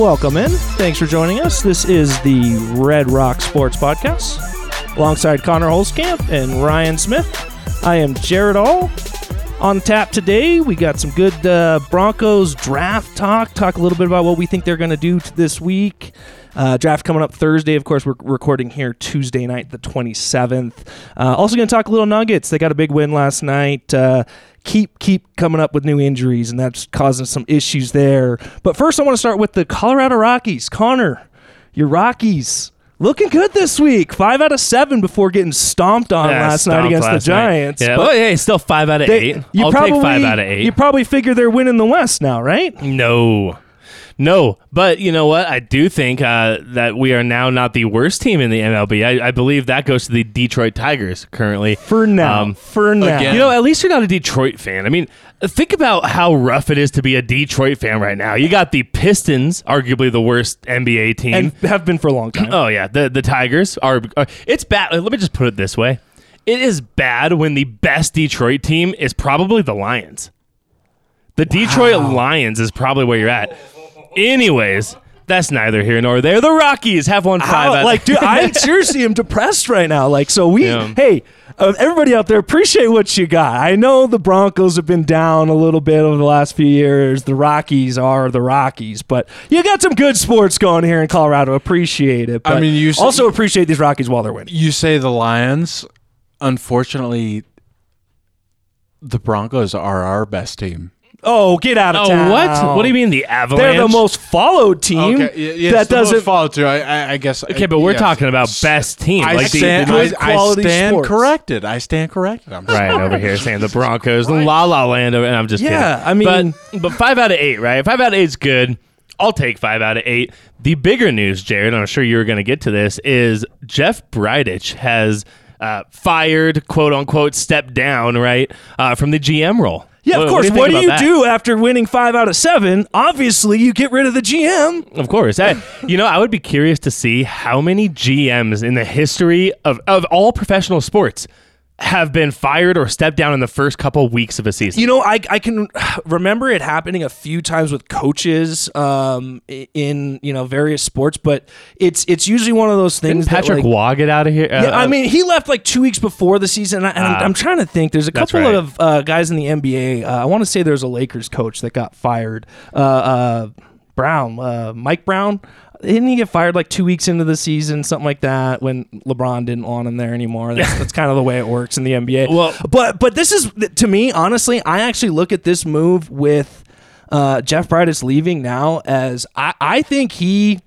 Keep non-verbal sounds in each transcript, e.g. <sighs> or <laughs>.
welcome in. Thanks for joining us. This is the Red Rock Sports Podcast alongside Connor Holzkamp and Ryan Smith. I am Jared All. On tap today, we got some good uh, Broncos draft talk. Talk a little bit about what we think they're going to do this week. Uh, draft coming up Thursday. Of course, we're recording here Tuesday night, the 27th. Uh, also, going to talk a little Nuggets. They got a big win last night. Uh, keep keep coming up with new injuries, and that's causing some issues there. But first, I want to start with the Colorado Rockies. Connor, your Rockies. Looking good this week. Five out of seven before getting stomped on Yeah, last night stomped against the last night. Giants. Yeah, But well, hey, still five out of they- eight. You I'll probably, take five out of eight. You probably figure they're winning the West now, right? no, no, but you know what? I do think uh, that we are now not the worst team in the MLB. I, I believe that goes to the Detroit Tigers currently. For now. Um, for now. again. You know, at least you're not a Detroit fan. I mean, think about how rough it is to be a Detroit fan right now. You got the Pistons, arguably the worst NBA team. and have been for a long time. Oh yeah, the the Tigers are. are it's bad. Let me just put it this way: it is bad when the best Detroit team is probably the Lions. The Detroit Lions is probably where you're at. Anyways, that's neither here nor there. The Rockies have won five. Out- like, dude, I <laughs> seriously am depressed right now. Like, so we, Yeah. hey, uh, everybody out there, appreciate what you got. I know the Broncos have been down a little bit over the last few years. The Rockies are the Rockies, but you got some good sports going here in Colorado. Appreciate it. I mean, you s- also appreciate these Rockies while they're winning. You say the Lions. Unfortunately, the Broncos are our best team. Oh, get out of oh town! what? What do you mean the Avalanche? They're the most followed team. y- yes, that the most doesn't. follow too. I, I, I guess. Okay, but we're yes. talking about best team. I like the- stand. the, good I, I quality stand sports. corrected. I stand corrected. I'm right over here saying the <laughs> Broncos, the La La Land, and I'm just Yeah, kidding. I mean- but, but five out of eight, right? Five out of eight is good. I'll take five out of eight. The bigger news, Jared, and I'm sure you were going to get to this, is Jeff Bridich has uh, fired, quote unquote, stepped down, right, uh, from the GM role. Yeah, of What- course. What do about you that? do after winning five out of seven? Obviously, you get rid of the GM. Of course. I, you know, I would be curious to see how many GMs in the history of, of all professional sports have been fired or stepped down in the first couple weeks of a season. You know, I, I can <sighs> remember it happening a few times with coaches um, in you know various sports, but it's it's usually one of those things. Didn't Patrick that, like, Waugh get out of here? Uh, Yeah, I mean, he left like two weeks before the season, and, I, I'm, Ah. I'm trying to think. There's a couple right. of uh, guys in the NBA. Uh, I want to say there's a Lakers coach that got fired. Uh, uh, Brown, uh, Mike Brown. Didn't he get fired like two weeks into the season, something like that, when LeBron didn't want him there anymore? That's, that's kind of the way it works in the NBA. Well- but but this is to me, honestly, I actually look at this move with uh, Jeff Bridich leaving now as I, I think he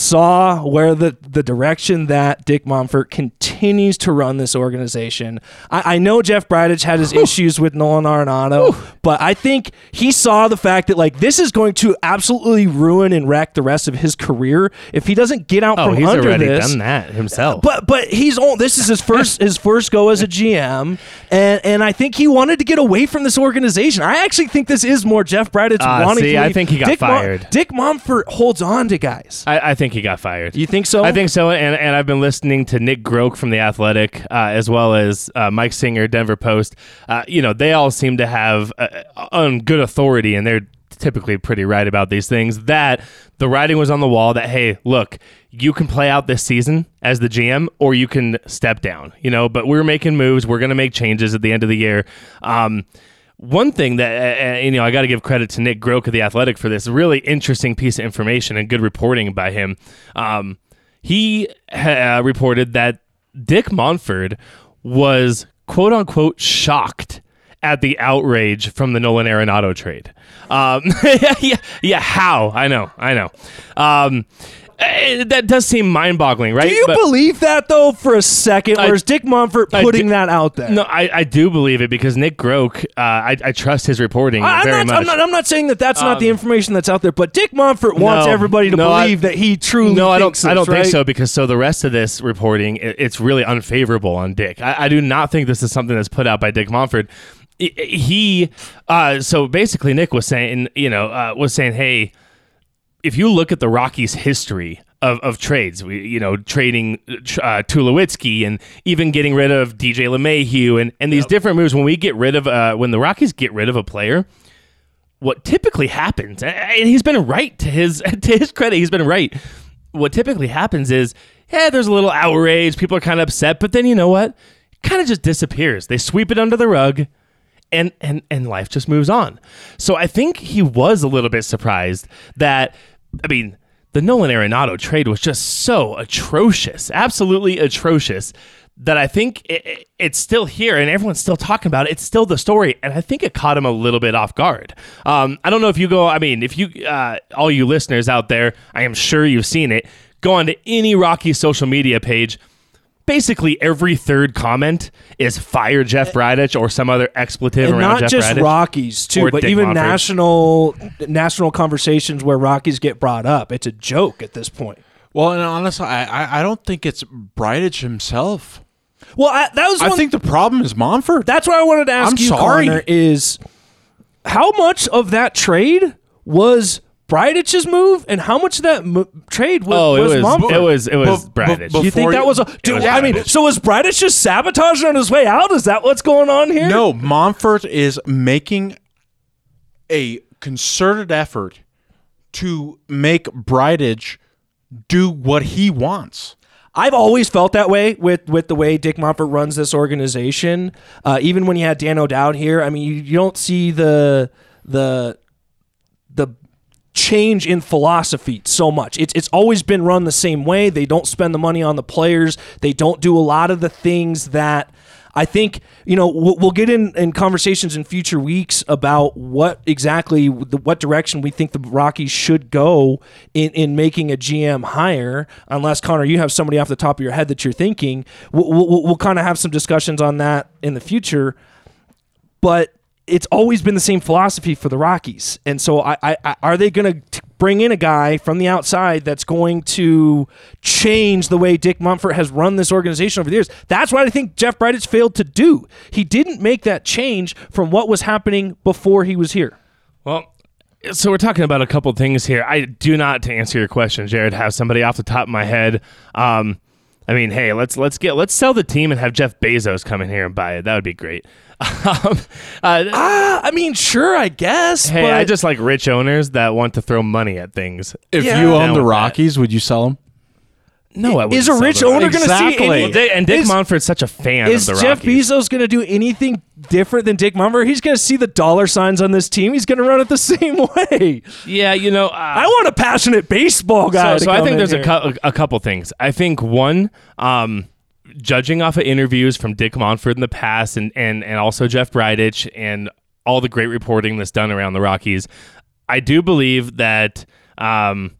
saw where the, the direction that Dick Monfort continues to run this organization. I, I know Jeff Bridich had his issues with Nolan Arenado, but I think he saw the fact that like this is going to absolutely ruin and wreck the rest of his career if he doesn't get out Oh, from he's under already this. done that himself. But but he's on. This is his first his first go as a GM, and and I think he wanted to get away from this organization. I actually think this is more Jeff Bridich Ah, wanting. see, to I think he got Dick fired. Dick Monfort holds on to guys. I, I think he got fired. You think so? I think so, and, and I've been listening to Nick Groke from the Athletic, uh, as well as uh, Mike Singer, Denver Post. Uh, you know, they all seem to have uh, on good authority, and they're typically pretty right about these things. That the writing was on the wall. That hey, look, you can play out this season as the GM, or you can step down. You know, but we're making moves. We're going to make changes at the end of the year. Um, one thing that uh, you know, I got to give credit to Nick Groke of the Athletic for this really interesting piece of information and good reporting by him. Um, he uh, reported that Dick Monfort was quote unquote shocked at the outrage from the Nolan Arenado trade. Um, <laughs> yeah, yeah, how? I know, I know. Um, eh, that does seem mind-boggling, right? Do you But- believe that though for a second, I- or is Dick Monfort putting do- that out there? no, I, I do believe it because Nick Groke, uh, I, I trust his reporting I- I'm very not, much. Um, I'm not. I'm not saying that that's not the information that's out there, but Dick Monfort wants No, everybody to no, I- believe that he truly. No, I don't. thinks I don't this, think so because so the rest of this reporting, it, it's really unfavorable on Dick. I, I do not think this is something that's put out by Dick Monfort. I- I- He, uh, so basically, Nick was saying, you know, uh, was saying, hey, if you look at the Rockies' history of, of trades, we, you know, trading uh, Tulowitzki and even getting rid of DJ LeMahieu and, and these different moves, when we get rid of, uh, when the Rockies get rid of a player, what typically happens, and he's been right to his <laughs> to his credit, he's been right. What typically happens is, yeah, there's a little outrage, people are kind of upset, but then you know what? It kind of just disappears. They sweep it under the rug and and and life just moves on. So I think he was a little bit surprised that I mean, the Nolan Arenado trade was just so atrocious, absolutely atrocious that I think it, it, it's still here and everyone's still talking about it. It's still the story, and I think it caught him a little bit off guard. Um, I don't know if you go. I mean, if you, uh, all you listeners out there, I am sure you've seen it. Go on to any Rocky social media page. Basically, every third comment is fire Jeff uh, Bridich or some other expletive and around not Jeff just Bridich. Rockies too, Or but Dick even Monfort. national national conversations where Rockies get brought up. It's a joke at this point. Well, and honestly, I, I, I don't think it's Bridich himself. Well, I, that was I one, think the problem is Monfort. that's what I wanted to ask I'm you, sorry. Connor, is how much of that trade was Bridich's move, and how much of that mo- trade was, Oh, it was was Monfort? it was it was Bu- bu- Bridich. you think that was a dude? was I mean, so was Bridich just sabotaging on his way out? Is that what's going on here? No, Monfort is making a concerted effort to make Bridich do what he wants. I've always felt that way with with the way Dick Monfort runs this organization. Uh, even when you had Dan O'Dowd here, I mean, you, you don't see the the the change in philosophy so much. It's it's always been run the same way. They don't spend the money on the players. They don't do a lot of the things that I think you know. We'll, we'll get in in conversations in future weeks about what exactly the, what direction we think the Rockies should go in in making a GM hire. Unless Connor, you have somebody off the top of your head that you're thinking. We'll we'll, we'll kind of have some discussions on that in the future but it's always been the same philosophy for the Rockies. And so, I, I, are they going to bring in a guy from the outside that's going to change the way Dick Monfort has run this organization over the years? That's what I think Jeff Bridich failed to do. He didn't make that change from what was happening before he was here. Well, so we're talking about a couple things here. I do not, to answer your question, Jared, have somebody off the top of my head. Um, I mean, hey, let's let's get let's sell the team and have Jeff Bezos come in here and buy it. That would be great. <laughs> Um, uh, Ah, I mean, sure, I guess. hey, but I just like rich owners that want to throw money at things. If Yeah. you Down owned the with that. Rockies, would you sell them? No, is a rich owner going to see Exactly. any? And Dick is- Monfort's such a fan Is of the Rockies. Jeff. Bezos going to do anything different than Dick Monfort? He's going to see the dollar signs on this team. He's going to run it the <laughs> same way. Yeah, you know, uh, I want a passionate baseball guy. So, so I think in there's a, cou- a couple things. I think one, um, judging off of interviews from Dick Monfort in the past, and and and also Jeff Bridich, and all the great reporting that's done around the Rockies, I do believe that. Um,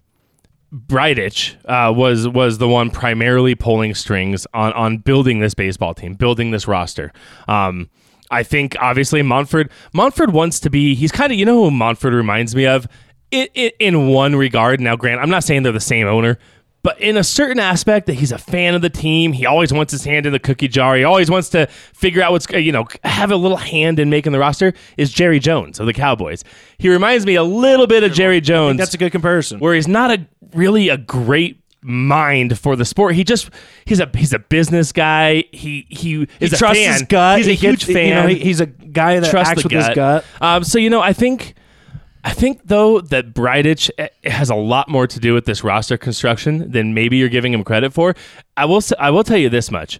Bridich uh, was was the one primarily pulling strings on on building this baseball team, building this roster. Um, I think obviously Monfort Monfort wants to be. He's kind of you know who Monfort reminds me of in, in, in one regard. Now, Grant, I'm not saying they're the same owner, but in a certain aspect that he's a fan of the team. He always wants his hand in the cookie jar. He always wants to figure out what's uh, you know have a little hand in making the roster. Is Jerry Jones of the Cowboys? He reminds me a little bit of Jerry Jones That's a good comparison. where he's not a really a great mind for the sport. He just he's a he's a business guy. He he He a trusts fan. his gut. He's a He huge gets- fan. You know, he- he's a guy that Trust acts with his gut. Um, so you know, I think I think though that Bridich eh, has a lot more to do with this roster construction than maybe you're giving him credit for. I will I will tell you this much.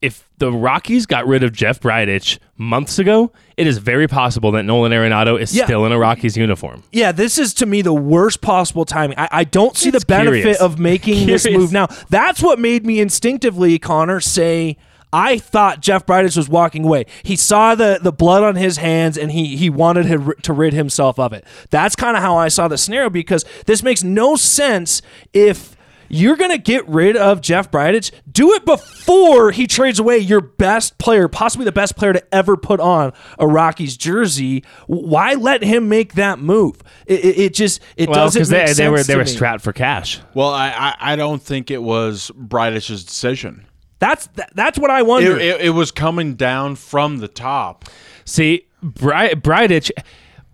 If the Rockies got rid of Jeff Bridich months ago, it is very possible that Nolan Arenado is Yeah. still in a Rockies uniform. Yeah, this is to me the worst possible timing. I, I don't see It's the benefit curious. of making <laughs> this move now. That's what made me instinctively, Connor, say I thought Jeff Bridich was walking away. He saw the, the blood on his hands and he he wanted to, to rid himself of it. That's kind of how I saw the scenario because this makes no sense if you're going to get rid of Jeff Bridich, do it before he trades away your best player, possibly the best player to ever put on a Rockies jersey. Why let him make that move? It, it, it just it Well, doesn't because make they, sense they were they to were me. strapped for cash. Well, I, I, I don't think it was Bridich's decision. That's that, that's what I wonder. It, it, it was coming down from the top. See, Bri- Bridich,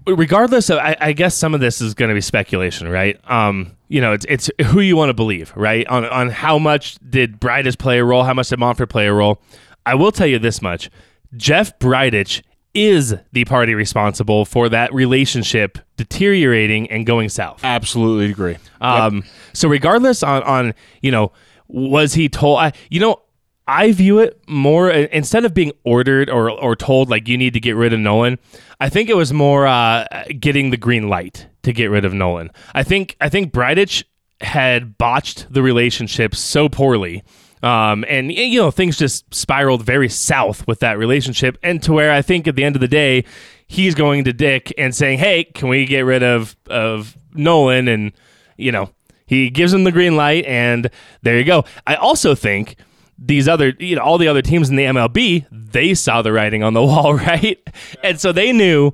regardless of, I, I guess some of this is going to be speculation, right? Um, you know, it's it's who you want to believe, right? On on how much did Bridich play a role? How much did Monfort play a role? I will tell you this much: Jeff Bridich is the party responsible for that relationship deteriorating and going south. Absolutely agree. Um, so regardless on on you know was he told? I you know I view it more instead of being ordered or or told like you need to get rid of Nolan. I think it was more uh, getting the green light to get rid of Nolan. I think I think Bridich had botched the relationship so poorly. Um, and you know things just spiraled very south with that relationship, and to where I think at the end of the day, he's going to Dick and saying, "Hey, can we get rid of of Nolan?" And you know he gives him the green light, and there you go. I also think these other, you know, all the other teams in the MLB, they saw the writing on the <laughs> wall, right? And so they knew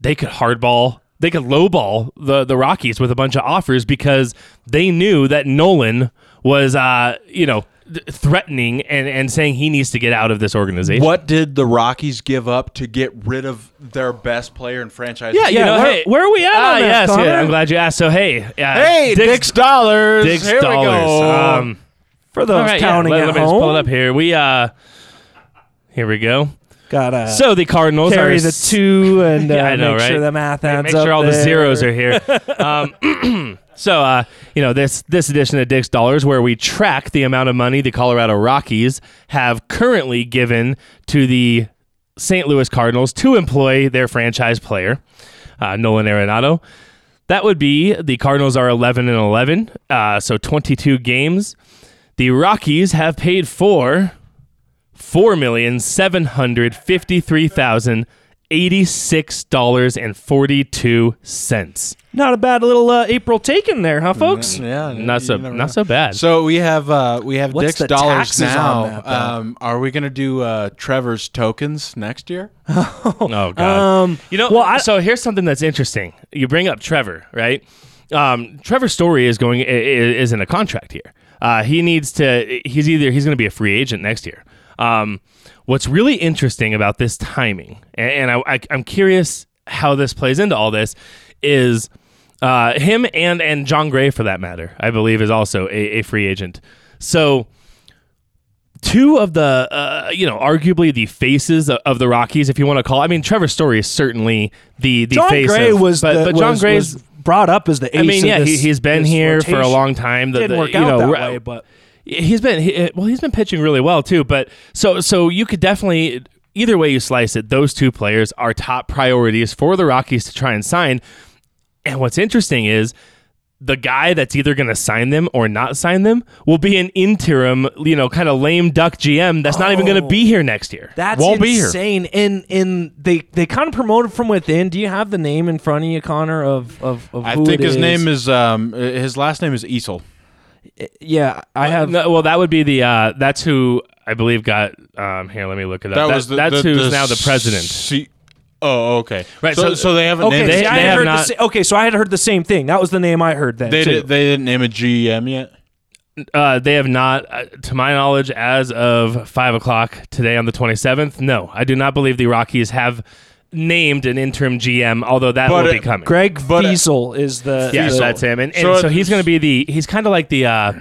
they could hardball, they could lowball the the Rockies with a bunch of offers because they knew that Nolan was, uh, you know, threatening and, and saying he needs to get out of this organization. What did the Rockies give up to get rid of their best player in franchise? Yeah, you Yeah, know, where, hey, where are we at ah, on that, yes, Connor? yeah, I'm glad you asked. So, hey, uh, Hey, Dick's, dollars. Dick's Here we dollars. go. Um, For those right, yeah, counting let, at let me home, just pull it up here. We uh, here we go. gotta So the Cardinals carry are the two and <laughs> uh, Yeah, I know, make sure right? the math adds Make sure all the zeros are here. um, <clears throat> so, uh, you know, this this edition of Dick's Dollars, where we track the amount of money the Colorado Rockies have currently given to the St. Louis Cardinals to employ their franchise player, uh, Nolan Arenado. That would be the Cardinals are 11 and 11, uh, so 22 games. The Rockies have paid for four million seven hundred fifty-three thousand eighty-six dollars and forty-two cents. Not a bad little uh, April taken there, huh, folks? Yeah, Not so you know. not so bad. So we have uh, we have What's Dick's the dollars taxes now. that, um, are we gonna do uh, Trevor's tokens next year? <laughs> oh god. Um, you know, well, I- so here's something that's interesting. You bring up Trevor, right? Um, Trevor's story is going i- i- is in a contract here. Uh, he needs to. He's either he's going to be a free agent next year. Um, what's really interesting about this timing, and, and I, I, I'm curious how this plays into all this, is uh, him and and Jon Gray for that matter. I believe is also a, a free agent. So two of the uh, you know arguably the faces of, of the Rockies, if you want to call. It. I mean, Trevor Story is certainly the the John face. Gray of- was, but, the, but John was- Gray's. was brought up as the ace. I mean, yeah, he, this- he's been this here for a long time. The, Didn't the- work you out know, that way, but he's been he, well he's been pitching really well too but so so you could definitely either way you slice it those two players are top priorities for the rockies to try and sign and what's interesting is the guy that's either going to sign them or not sign them will be an interim you know kind of lame duck gm that's not even going to Oh. be here next year That's Won't be here. insane. and in they they kind of promoted from within. Do you have the name in front of you, Connor? Of of, of I think it his name is um uh, his last name is Easel. Yeah, I have. No, well that would be the uh that's who i believe got um here let me look it up That That- was the, that's the- who's the now the president C- oh, okay. Right, So, so- so, they haven't Okay, named. They- see, I they had have heard not- the sa- okay, so I had heard the same thing. That was the name I heard then. they too. did, they didn't name a GM yet. Uh, they have not, uh, to my knowledge, as of five o'clock today on the twenty seventh. No, I do not believe the Rockies have named an interim GM, although that But, will be coming. Greg But, uh, Feasel is the. yes, the- that's him, and, and So so, it- he's going to be the. He's kind of like the. Uh,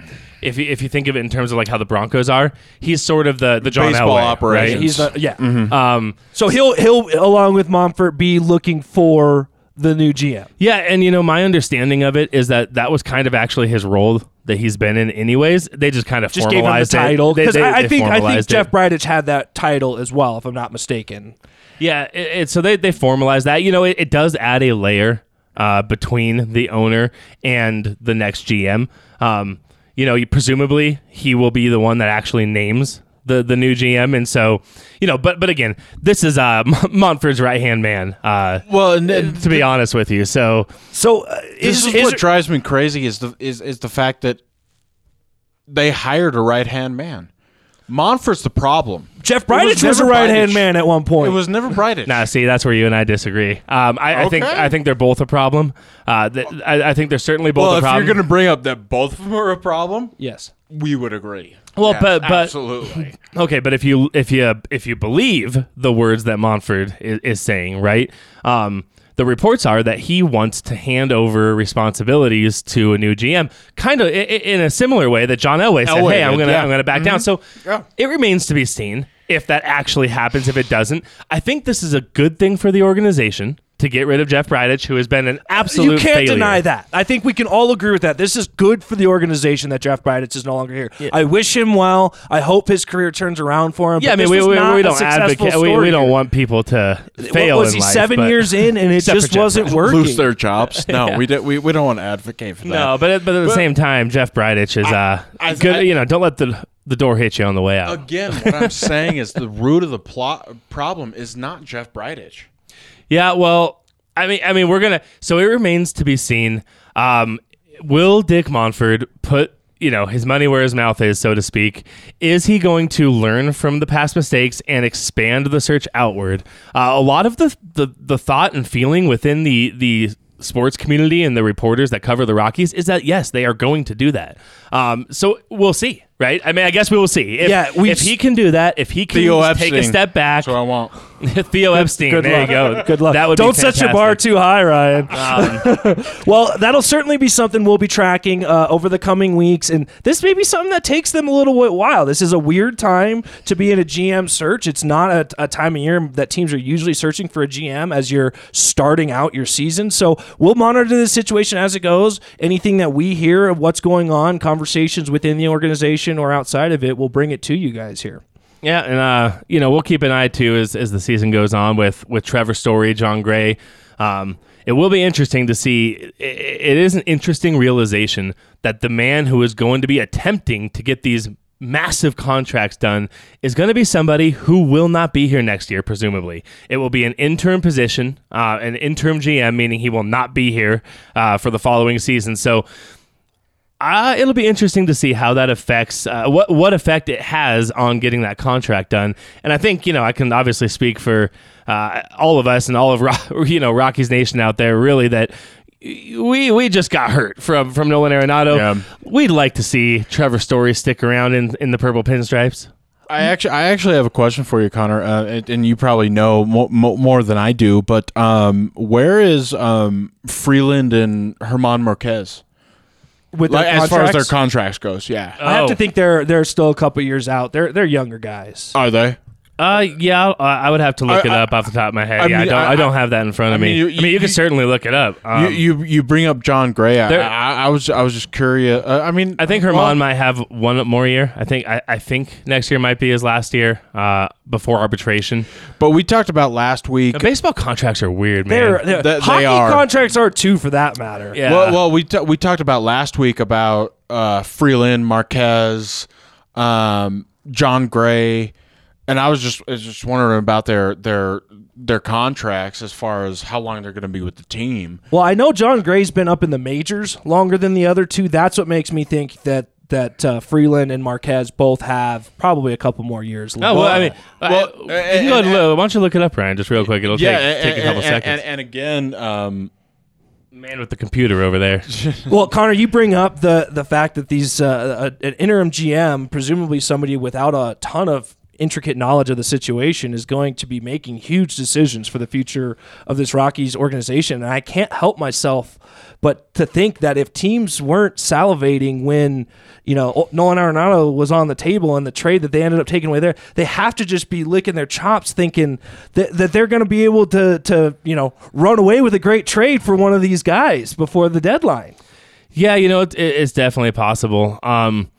if you, if you think of it in terms of like how the Broncos are, he's sort of the the John Baseball Elway, operations. right? He's the yeah. Mm-hmm. Um, So he'll he'll along with Monfort be looking for the new GM. yeah, and you know my understanding of it is that that was kind of actually his role that he's been in. Anyways, they just kind of Just gave him the formalized it. title They- because they- I, I they think I think formalized it. Jeff Bridich had that title as well, if I'm not mistaken. Yeah, it, it, so they they formalize that. You know, it, it does add a layer uh, between the owner and the next GM. Um, you know, presumably he will be the one that actually names the the new GM, and so you know. But but again, this is uh, <laughs> Monfort's right hand man. Uh, Well, and, and to be honest with you, so So uh, this is, is, is what drives me crazy is the is, is the fact that they hired a right hand man. Monfort's the problem. Jeff It was Bridich was, a right hand man at one point. It was never Bridich. Nah, see, that's where you and I disagree. Um, I, I think I think they're both a problem. Uh, th- I, I think they're certainly both well, if problem. you're going to bring up that both of them are a problem, yes. we would agree. Well, but- but- absolutely. <laughs> Okay, but if you if you if you believe the words that Monfort is, is saying, right? Um, the reports are that he wants to hand over responsibilities to a new GM, kind of in a similar way that John Elway said, Elway "Hey, I'm gonna yeah. I'm gonna back down." Mm-hmm. So Yeah. it remains to be seen. if that actually happens. If it doesn't, I think this is a good thing for the organization to get rid of Jeff Bridich, who has been an absolute you can't failure. deny that. I think we can all agree with that. This is good for the organization that Jeff Bridich is no longer here. I wish him well. I hope his career turns around for him. Yeah, I but mean, we, we, we don't advocate. We, we don't want people to fail. What was in he life, seven but- years in and it just wasn't Bridich. working? Lose their jobs? <laughs> No, we, do, we we don't want to advocate for that. No, but but at the same time, Jeff Bridich is uh I- good. I- you know, don't let the the door hit you on the way out. Again, what I'm saying is the root of the plot problem is not Jeff Bridich. Yeah, well, I mean, I mean, we're gonna. So it remains to be seen. Um, will Dick Monfort put you know his money where his mouth is, so to speak? Is he going to learn from the past mistakes and expand the search outward? Uh, a lot of the, the the thought and feeling within the the sports community and the reporters that cover the Rockies is that yes, they are going to do that. Um, so we'll see, right? I mean, I guess we will see. If, Yeah, we've if he can do that, if he can take a step back, That's what I want. <laughs> Theo Epstein. Good there luck. you go. Good luck. That would Don't set your bar too high, Ryan. Um, <laughs> Well, that'll certainly be something we'll be tracking uh, over the coming weeks, and this may be something that takes them a little bit while. This is a weird time to be in a GM search. It's not a, a time of year that teams are usually searching for a GM as you're starting out your season. So we'll monitor the situation as it goes. Anything that we hear of what's going on, conversations within the organization or outside of it, we'll bring it to you guys here. Yeah, and uh, you know we'll keep an eye too as as the season goes on with with Trevor Story, Jon Gray. Um, it will be interesting to see. i- It is an interesting realization that the man who is going to be attempting to get these massive contracts done is going to be somebody who will not be here next year, presumably. It will be an interim position, uh, an interim GM, meaning he will not be here uh, for the following season. So uh, it'll be interesting to see how that affects uh, what what effect it has on getting that contract done. And I think you know I can obviously speak for uh, all of us and all of Ro- <laughs> you know Rockies Nation out there. Really, that we we just got hurt from from Nolan Arenado. Yeah. We'd like to see Trevor Story stick around in in the purple pinstripes. I actually, I actually have a question for you, Connor, uh, and, and you probably know mo- mo- more than I do. But um, where is um, Freeland and Herman Marquez? With Like, their as far as their contracts, contracts goes, yeah. I have Oh. to think they're they're still a couple years out. They're they're younger guys. Are they? Uh, yeah, I, I would have to look I- it I- up off the top of my head. I yeah, I don't. I, I- don't have that in front of I me. mean, you- I mean, you can certainly look it up. Um, you, you you bring up Jon Gray. I, There- I, I was I was just curious. Uh, I mean, I think Herman well, might have one more year. I think I, I think next year might be his last year uh, before arbitration. But we talked about last week. Now, baseball contracts are weird, man. They're, they're They- they hockey are. contracts are too, for that matter. yeah. Well, well, we t- we talked about last week about uh, Freeland, Marquez, um, Jon Gray, and I was just I was just wondering about their their their contracts as far as how long they're going to be with the team. Well, I know Jon Gray's been up in the majors longer than the other two. That's what makes me think that that uh, Freeland and Marquez both have probably a couple more years left. Oh, well, I mean, well, well, you can go and- why don't you look it up, Ryan, just real quick? It'll take, take a couple and, seconds. And, and again, um, Man with the computer over there. <laughs> well, Connor, you bring up the the fact that these uh, a, an interim GM, presumably somebody without a ton of intricate knowledge of the situation, is going to be making huge decisions for the future of this Rockies organization. And I can't help myself but to think that if teams weren't salivating when you know Nolan Arenado was on the table and the trade that they ended up taking away there, they have to just be licking their chops, thinking that, that they're going to be able to to you know run away with a great trade for one of these guys before the deadline. Yeah, you know, it, it- it's definitely possible. Um,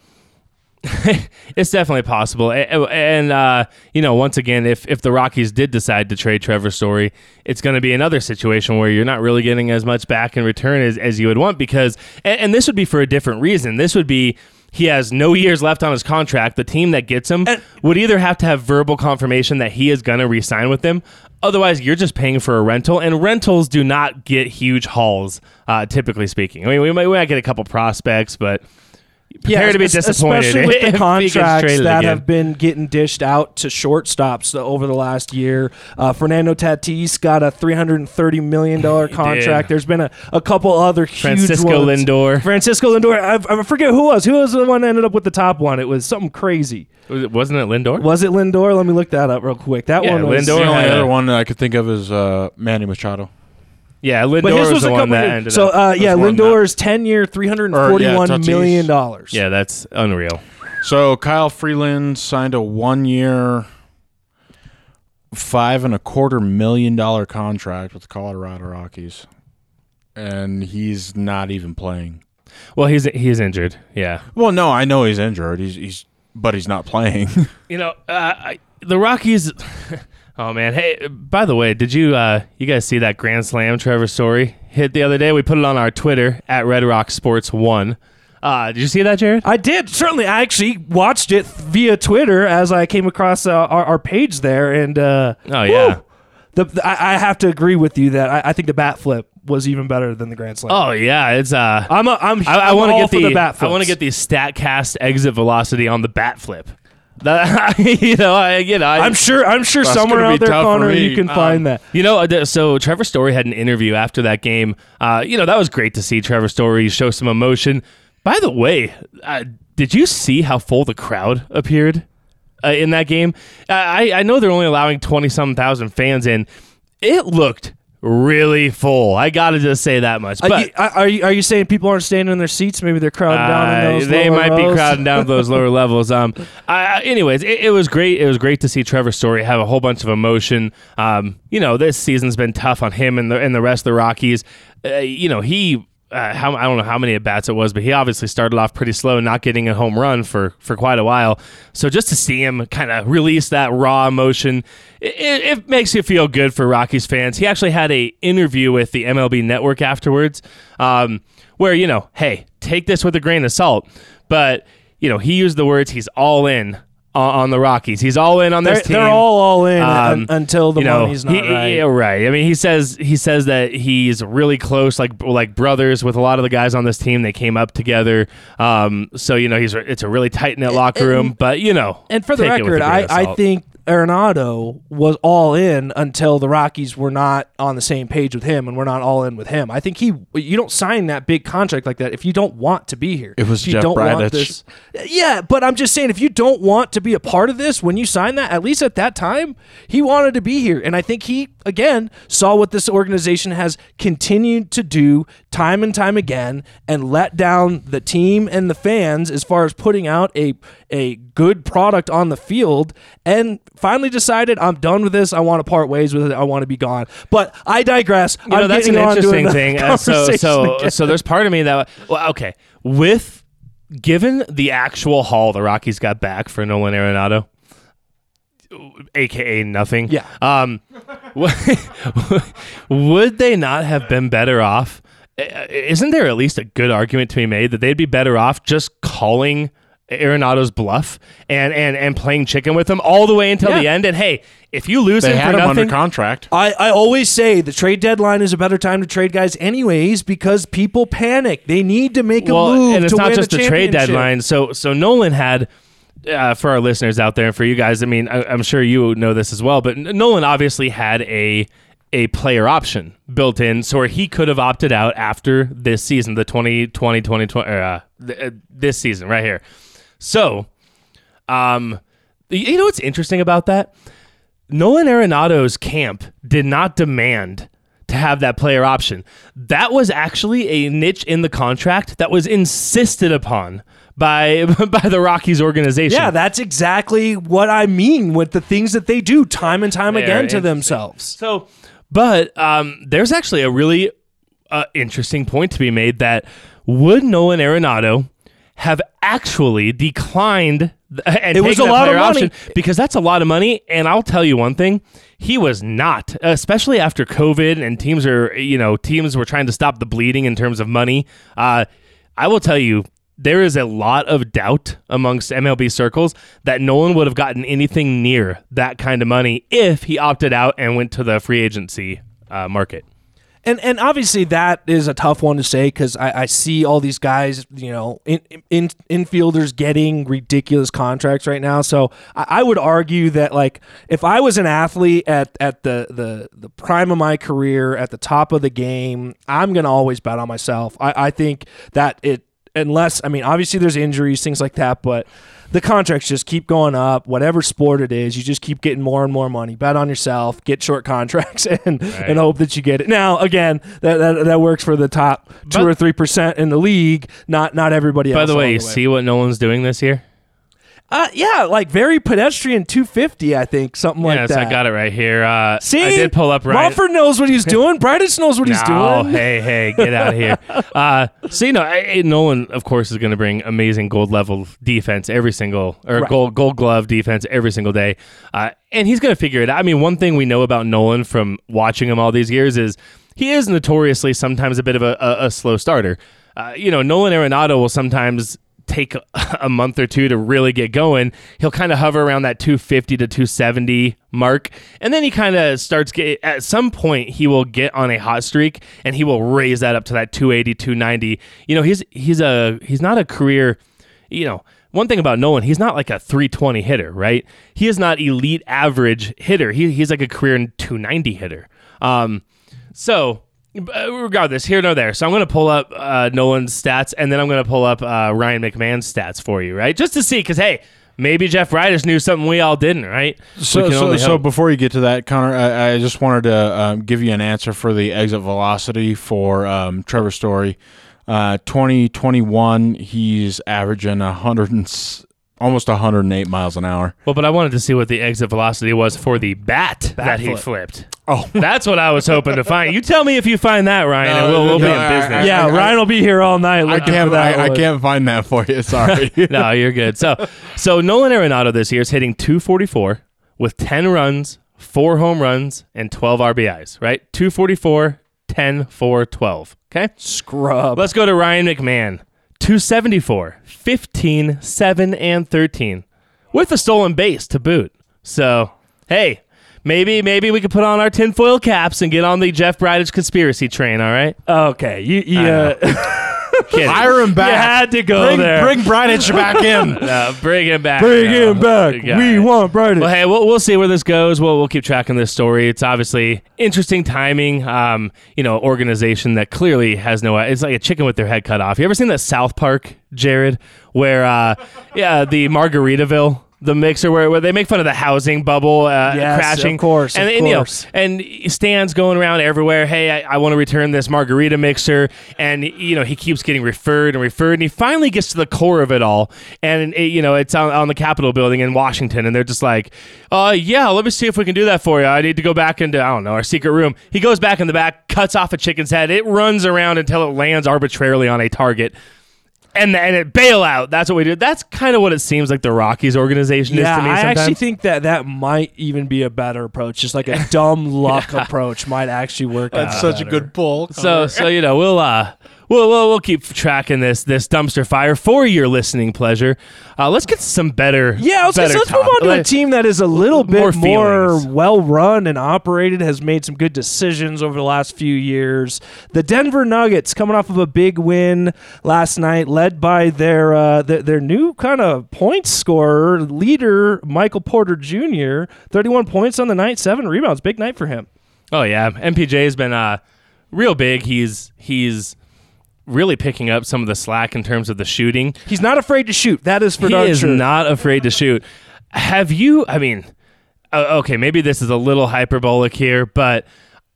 <laughs> it's definitely possible. And, uh, you know, once again, if, if the Rockies did decide to trade Trevor Story, it's going to be another situation where you're not really getting as much back in return as, as you would want because, and, and this would be for a different reason. This would be he has no years left on his contract. The team that gets him And- would either have to have verbal confirmation that he is going to re-sign with them. Otherwise, you're just paying for a rental, and rentals do not get huge hauls, uh, typically speaking. I mean, we might, we might get a couple prospects, but prepare to be disappointed especially with the <laughs> contracts that again. have been getting dished out to shortstops over the last year. Uh, Fernando Tatis got a three hundred and thirty million dollar <laughs> contract. There's been a, a couple other huge Francisco ones. Lindor. Francisco Lindor. I, I forget who was. Who was the one that ended up with the top one? It was something crazy. Was it- Wasn't it Lindor? Was it Lindor? Let me look that up real quick. That Yeah, one was. Lindor the only other one that I could think of is uh, Manny Machado. Yeah, Lindor But his was, was the a one that ended So up. uh, yeah, more than that. Lindor's ten year, three hundred and forty-one Tatis. million dollars. yeah, that's unreal. So Kyle Freeland signed a one year, five and a quarter million dollar contract with the Colorado Rockies, and he's not even playing. Well, he's he's injured. Yeah. Well, no, I know he's injured. He's he's but he's not playing. <laughs> You know, uh, I, the Rockies. Oh man, hey, by the way, did you uh, you guys see that Grand Slam Trevor Story hit the other day? We put it on our Twitter at Red Rock Sports One. Uh, did you see that, Jared? I did certainly. I actually watched it via Twitter as I came across uh, our, our page there, and uh, Oh, yeah. the, the- I, I have to agree with you that I, I think the bat flip was even better than the grand slam. Oh yeah, it's uh. I'm a, I'm I, I want to get for the, bat I want to get the Statcast exit velocity on the bat flip. That, <laughs> you know, I you know, I, I'm sure I'm sure That's somewhere gonna be out there, tough for Connor, me. you can Um, find that. You know, uh, so Trevor Story had an interview after that game. Uh, you know, that was great to see Trevor Story show some emotion. By the way, uh, did you see how full the crowd appeared uh, in that game? Uh, I, I know they're only allowing 20 some thousand fans in. It looked really full. I got to just say that much. Are But you, are you are you saying people aren't standing in their seats? Maybe they're crowding down in Uh, those. they lower might be crowding down <laughs> those lower levels. Um, I- anyways, it, it was great. It was great to see Trevor Story have a whole bunch of emotion. Um, you know, this season's been tough on him and the and the rest of the Rockies. Uh, you know, he. Uh, how, I don't know how many at bats it was, but he obviously started off pretty slow, not getting a home run for, for quite a while. So just to see him kind of release that raw emotion, it, it, makes you feel good for Rockies fans. He actually had a interview with the MLB Network afterwards, um, where you know, hey, take this with a grain of salt, but you know, he used the words he's all in on, the Rockies. He's all in on They're, this team. they're all all in Um, un- until the you know, money's not he- right. Yeah, right. I mean, he says he says that he's really close, like like brothers, with a lot of the guys on this team. They came up together, um, so you know he's it's a really tight knit locker room. But you know, And for the take it with record, I, I think Arenado was all in until the Rockies were not on the same page with him and we're not all in with him. I think he you don't sign that big contract like that if you don't want to be here. It was if you Jeff don't want Bridich. this. Yeah, but I'm just saying if you don't want to be a part of this when you sign that, at least at that time, he wanted to be here. And I think he again saw what this organization has continued to do time and time again and let down the team and the fans as far as putting out a a good product on the field and finally decided I'm done with this. I want to part ways with it. I want to be gone. But I digress. you know I'm that's an interesting thing. Uh, so so again. so there's part of me that well, okay with given the actual haul the Rockies got back for Nolan Arenado. AKA nothing. Yeah. Um, <laughs> would they not have been better off? Uh, Isn't there at least a good argument to be made that they'd be better off just calling Arenado's bluff and and and playing chicken with him all the way until Yeah. the end? And hey, if you lose they him had for him nothing, under contract. I, I always say the trade deadline is a better time to trade guys anyways because people panic. They need to make a move and it's to not win just the trade deadline. So so Nolan had. Uh, for our listeners out there, and for you guys, I mean, I, I'm sure you know this as well. But Nolan obviously had a a player option built in, so he could have opted out after this season, the 2020 2020, uh, th- uh, this season right here. So, um, you know what's interesting about that? Nolan Arenado's camp did not demand to have that player option. That was actually a niche in the contract that was insisted upon by <laughs> by the Rockies organization. Yeah, that's exactly what I mean with the things that they do time and time Very again to themselves. So, but um, there's actually a really uh, interesting point to be made that would Nolan Arenado have actually declined <laughs> and It was a lot of money. because that's a lot of money. And I'll tell you one thing, he was not, especially after COVID and teams are, you know, teams were trying to stop the bleeding in terms of money. Uh, I will tell you, there is a lot of doubt amongst MLB circles that Nolan would have gotten anything near that kind of money if he opted out and went to the free agency uh, market. And and obviously that is a tough one to say because I, I see all these guys, you know, in, in infielders getting ridiculous contracts right now. So I, I would argue that like if I was an athlete at at the the the prime of my career, at the top of the game, I'm gonna always bet on myself. I, I think that it unless I mean obviously there's injuries, things like that, but the contracts just keep going up. Whatever sport it is, you just keep getting more and more money. Bet on yourself, get short contracts, <laughs> and and hope that you get it. Now again, that that, that works for the top two But- or three percent in the league. Not not everybody else. By the all way, you see what Nolan's doing this year? Uh, yeah, like very pedestrian 250, I think, something like yes, that. I got it right here. Uh, See, I did pull up Ryan. Monfort knows what he's <laughs> doing. Bridich knows what he's doing. Oh, hey, hey, get out of here. <laughs> Uh, so, you know, I- Nolan, of course, is going to bring amazing gold level defense every single, or Right. gold, gold glove defense every single day. Uh, and he's going to figure it out. I mean, one thing we know about Nolan from watching him all these years is he is notoriously sometimes a bit of a, a, a slow starter. Uh, you know, Nolan Arenado will sometimes take <laughs> a, month or two to really get going. He'll kind of hover around that 250 to 270 mark. And then he kind of starts get at some point he will get on a hot streak and he will raise that up to that 280, 290. You know, he's he's a he's not a career, you know, one thing about Nolan, he's not like a 320 hitter, right? He is not elite average hitter. He, he's like a career 290 hitter. Um, so, regardless, here nor there. So I'm going to pull up uh, Nolan's stats, and then I'm going to pull up uh, Ryan McMahon's stats for you, right? Just to see, because hey, maybe Jeff Bridich knew something we all didn't, right? So, so, so before you get to that, Connor, I, I just wanted to um, give you an answer for the exit velocity for um, Trevor Story. Uh, 2021, he's averaging 100 and, almost 108 miles an hour. well, but I wanted to see what the exit velocity was for the bat, that he flip. flipped. Oh, <laughs> That's what I was hoping to find. You tell me if you find that, Ryan, and we'll, we'll be in business. I- yeah, Ryan will be here all night I looking for can't. that. I, I can't find that for you. Sorry. <laughs> no, you're good. So, so Nolan Arenado this year is hitting 244 with 10 runs, four home runs, and 12 RBIs. Right, 244, 10, 4, 12. Okay, Scrub. let's go to Ryan McMahon. 274, 15, 7, and 13, with a stolen base to boot. So, hey, maybe maybe we could put on our tinfoil caps and get on the Jeff Bridich conspiracy train. All right, Okay, you, you uh, <laughs> Kidding. Hire him back. You had to go bring, there. Bring Bridich <laughs> back in. No, bring him back. bring No. him back. Yeah. We want Bridich. Well, hey, we'll, we'll see where this goes. We'll, we'll keep tracking this story. It's obviously interesting timing. Um, you know, organization that clearly has no. It's like a chicken with their head cut off. You ever seen that South Park, Jared, where uh, yeah, the Margaritaville. The mixer where, where they make fun of the housing bubble uh, Yes, crashing, of course, and, of and, you know, and Stan's going around everywhere. Hey, I, I want to return this margarita mixer, and you know he keeps getting referred and referred, and he finally gets to the core of it all. And it, you know it's on, on the Capitol building in Washington, and they're just like, "Uh, yeah, let me see if we can do that for you. I need to go back into I don't know our secret room." He goes back in the back, cuts off a chicken's head. It runs around until it lands arbitrarily on a target. And, and it bail out. That's what we do. That's kind of what it seems like the Rockies organization yeah, is to me. I actually think that that might even be a better approach. Just like a dumb <laughs> luck approach might actually work. That's out such a good pull. So so you know we'll uh we'll we'll, we'll keep tracking this this dumpster fire for your listening pleasure. Uh, let's get some better. Yeah, gonna better let's move on to a team that is a little bit More more, well run and operated, has made some good decisions over the last few years. The Denver Nuggets coming off of a big win last night, led by their uh, their, their new kind of point scorer leader, Michael Porter Jr. Thirty-one points on the night, seven rebounds, big night for him. Oh yeah, MPJ has been uh real big. He's he's really picking up some of the slack in terms of the shooting. He's not afraid to shoot. That is for he darn is sure. not afraid to shoot. Have you? I mean, uh, okay, maybe this is a little hyperbolic here, but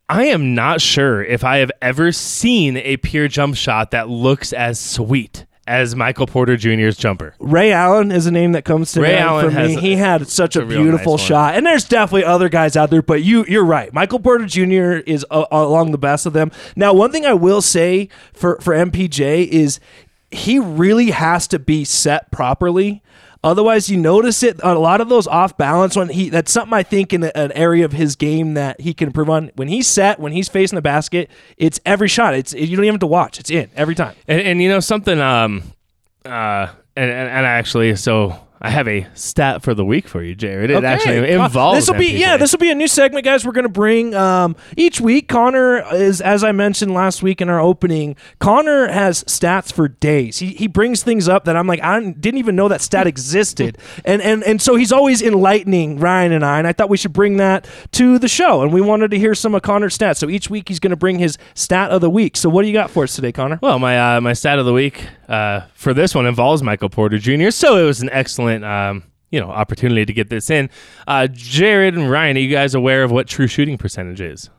I am not sure if I have ever seen a pure jump shot that looks as sweet as Michael Porter Jr.'s jumper. Ray Allen is a name that comes to Ray mind Allen for me. a- he had such a, a beautiful nice shot, and there's definitely other guys out there. But you, you're right. Michael Porter Jr. is uh, along the best of them. Now, one thing I will say for for MPJ is he really has to be set properly. Otherwise, you notice it a lot of those off balance when he. That's something I think in a- an area of his game that he can improve on. When he's set, when he's facing the basket, it's every shot. It's you don't even have to watch. It's in every time. And, and you know something, um, uh, and, and, and actually, so I have a stat for the week for you, Jared. It actually involves. This will be yeah. This will be a new segment, guys. We're gonna bring um, each week. Connor is, as I mentioned last week in our opening. Connor has stats for days. He, he brings things up that I'm like I didn't even know that stat <laughs> existed, and and and so he's always enlightening Ryan and I. And I thought we should bring that to the show, and we wanted to hear some of Connor's stats. So each week he's gonna bring his stat of the week. So what do you got for us today, Connor? Well, my uh, my stat of the week uh, for this one involves Michael Porter Jr. So it was an excellent, um, you know, opportunity to get this in. Uh, Jared and Ryan, are you guys aware of what true shooting percentage is?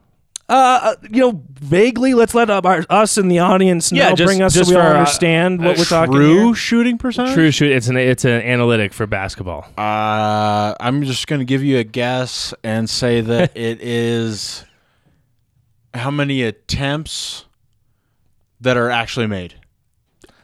Uh, you know, vaguely. Let's let our, us and the audience know. Yeah, just- bring us just so we all for, uh, understand what we're talking True here. shooting percentage. True shoot. It's an it's an analytic for basketball. Uh, I'm just gonna give you a guess and say that <laughs> it is how many attempts that are actually made.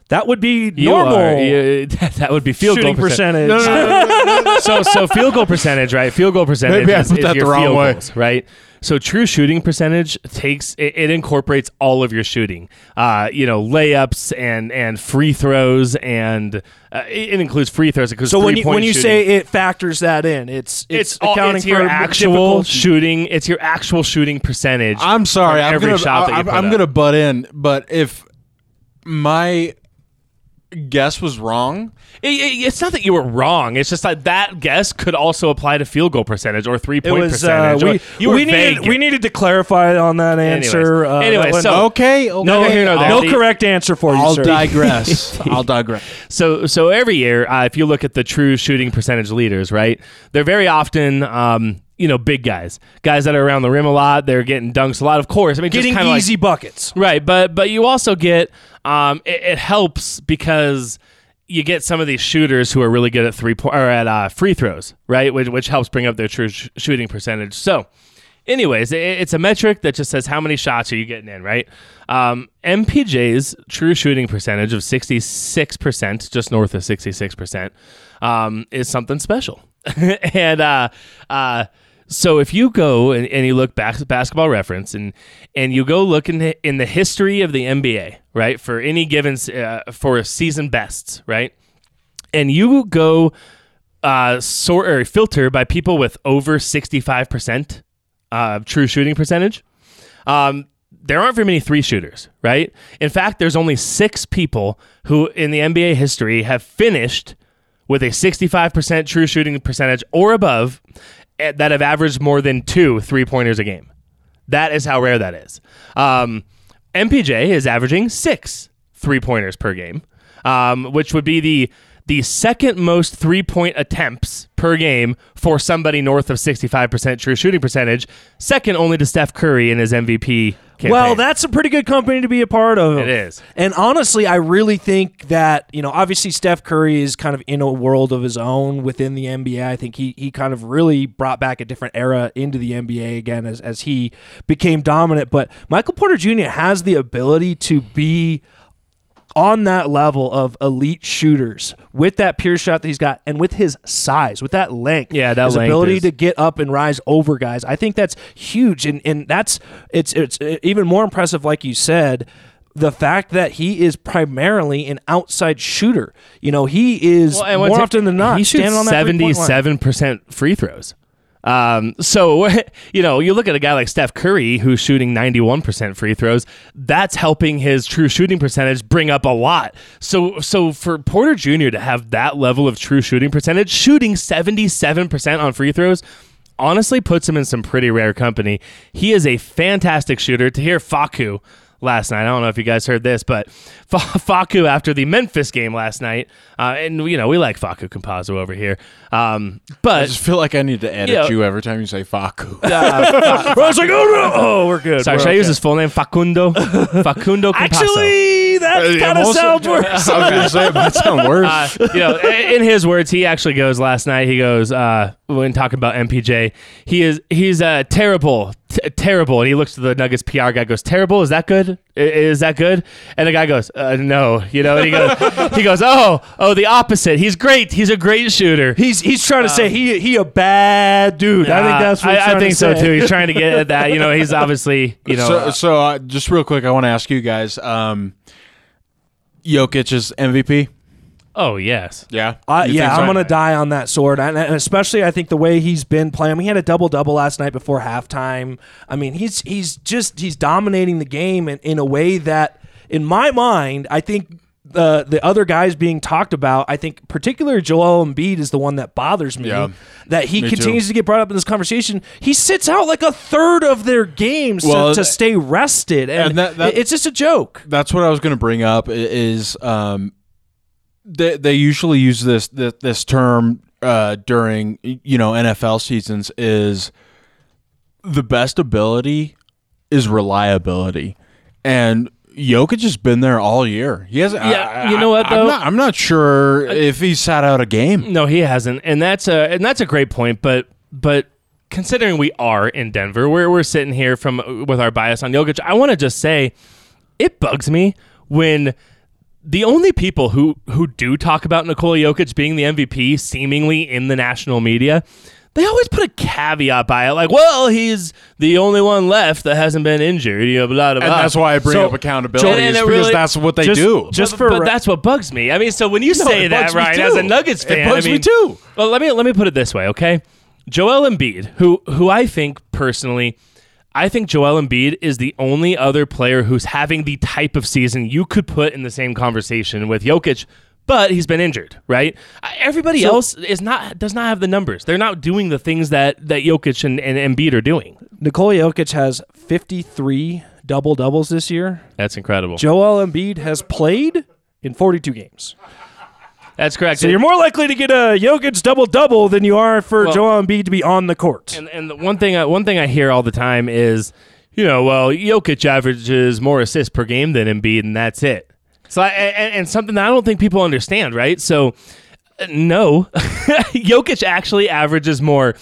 That would be You normal <laughs> are- you- that would be field shooting goal percentage. percentage. so so field goal percentage, right? Field goal percentage Maybe I put is that your the wrong field way. goals, right? So true shooting percentage takes it, it incorporates all of your shooting. Uh, you know, layups and and free throws and uh, it, it includes free throws because So when you when you say it factors that in, it's it's, it's, all, accounting it's your for actual difficulty. shooting, it's your actual shooting percentage. I'm sorry. I'm every gonna, shot that you I'm, put I'm up. gonna butt in, but if my guess was wrong, It- it- it's not that you were wrong. It's just that that guess could also apply to field goal percentage or three It point was uh, percentage. or- we you were we needed we needed to clarify on that answer. Anyways. Uh, Anyway, that so- okay, okay. No, here, no, there. no the- correct answer for you, I'll sir. digress. <laughs> I'll digress. So, so every year, uh, if you look at the true shooting percentage leaders, right, they're very often, um, you know, big guys, guys that are around the rim a lot. They're getting dunks a lot. Of course, I mean, Getting just kind of easy buckets. right? But but you also get, um, it, it helps because you get some of these shooters who are really good at three point or at uh, free throws, right? Which which helps bring up their true sh- shooting percentage. So. Anyways, it, it's a metric that just says how many shots are you getting in, right? Um, MPJ's true shooting percentage of 66%, just north of 66%, um, is something special. <laughs> and uh, uh, so if you go and, and you look back at basketball reference and and you go look in the, in the history of the NBA, right, for any given uh, for season bests, right, and you go uh, sort or filter by people with over 65% uh, true shooting percentage, um, there aren't very many three shooters, right? In fact, there's only six people who in the NBA history have finished with a 65% true shooting percentage or above that have averaged more than two three pointers a game. That is how rare that is. Um, MPJ is averaging six three pointers per game, um, which would be the the second most three point attempts per game for somebody north of 65% true shooting percentage, second only to Steph Curry in his MVP campaign. Well, that's a pretty good company to be a part of. It is. And honestly, I really think that, you know, obviously Steph Curry is kind of in a world of his own within the NBA. I think he he kind of really brought back a different era into the NBA again as, as he became dominant. But Michael Porter Jr. has the ability to be on that level of elite shooters with that pure shot that he's got and with his size, with that length. Yeah, that his length ability is- to get up and rise over guys. I think that's huge, and and that's it's it's uh, even more impressive, like you said. The fact that he is primarily an outside shooter, you know, he is Well, more often than not he shoots standing on that seventy-seven percent free throws. Um, so <laughs> you know, you look at a guy like Steph Curry who's shooting ninety-one percent free throws. That's helping his true shooting percentage bring up a lot. So, so for Porter Jr. to have that level of true shooting percentage, shooting seventy-seven percent on free throws. Honestly, puts him in some pretty rare company. He is a fantastic shooter. To hear Facu last night. I don't know if you guys heard this, but <laughs> F- Facu after the Memphis game last night, uh, and you know we like Facu Campazzo over here, um, I just feel like I need to edit Yeah. you every time you say Facu. <laughs> I was like, oh no, oh we're good. sorry, We're should I use his full name? Facundo, <laughs> Facundo Campazzo. Actually, that Yeah, kind of most- sounds worse. <laughs> I was gonna say it might sound worse. <laughs> Uh, you know, in his words, he actually goes last night. He goes uh, when talking about MPJ, he is he's uh, terrible, t- terrible. And he looks to the Nuggets PR guy, goes, "Terrible? Is that good? I- Is that good?" And the guy goes, uh, "No," you know. And he goes, <laughs> he goes, "Oh, oh, the opposite. He's great. He's a great shooter." He's he's trying to say he he a bad dude. I think Uh, that's what he's I, I think to so say. too. He's trying to get at that. You know, he's obviously you know. so, uh, so uh, just real quick, I want to ask you guys: um, Jokic's MVP. oh yes. Yeah, Uh, yeah. I'm gonna die on that sword, and, and especially I think the way he's been playing. I mean, he had a double double last night before halftime. I mean, he's he's just he's dominating the game in, in a way that, in my mind, I think the the other guys being talked about, I think particularly Joel Embiid is the one that bothers me. Yeah. That he Me continues too. to get brought up in this conversation. He sits out like a third of their games to- Well, to, stay rested, and, and that- that- it's just a joke. That's what I was going to bring up. Is um, they they usually use this this, this term uh, during you know NFL seasons is the best ability is reliability, and Jokic has been there all year. He has. Yeah, you know what, I, though? am not, I'm not sure if he sat out a game. No, he hasn't, and that's a and that's a great point. But but considering we are in Denver, where we're sitting here from with our bias on Jokic, I want to just say it bugs me when the only people who who do talk about Nikola Jokic being the MVP, seemingly in the national media. They always put a caveat by it, like, "Well, he's the only one left that hasn't been injured." You know, blah blah. And that's why I bring So, up accountability, and is because really- that's what they just- do. just but, for but that's what bugs me. I mean, so when you say that, right, as a too. Nuggets It fan, bugs I me too. Well, let me let me put it this way, okay? Joel Embiid, who who I think personally, I think Joel Embiid is the only other player who's having the type of season you could put in the same conversation with Jokic. But he's been injured, right? Everybody else is not does not have the numbers. They're not doing the things that that Jokic and, and Embiid are doing. Nikola Jokic has 53 double doubles this year. That's incredible. Joel Embiid has played in 42 games. That's correct. So you're more likely to get a Jokic double double than you are for Well- Joel Embiid to be on the court. And and the one thing I, one thing I hear all the time is, you know, well, Jokic averages more assists per game than Embiid, and that's it. So I, and, and something that I don't think people understand, right? So uh, no, <laughs> Jokic actually averages more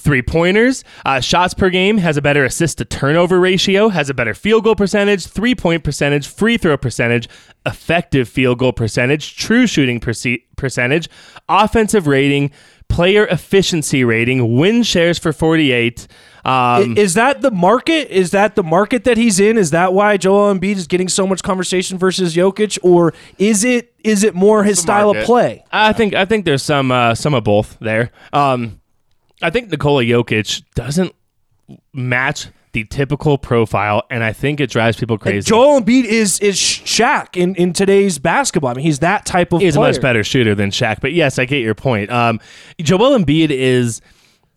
three pointers, uh, shots per game, has a better assist to turnover ratio, has a better field goal percentage, three point percentage, free throw percentage, effective field goal percentage, true shooting perce- percentage, offensive rating, player efficiency rating, win shares for 48. Um, is that the market? Is that the market that he's in? Is that why Joel Embiid is getting so much conversation versus Jokic, or is it is it more his style of play? I think I think there's some uh, some of both there. Um, I think Nikola Jokic doesn't match the typical profile, and I think it drives people crazy. Joel Embiid is is Shaq in, in today's basketball. I mean, he's that type of He's player. a much better shooter than Shaq, but yes, I get your point. Um, Joel Embiid is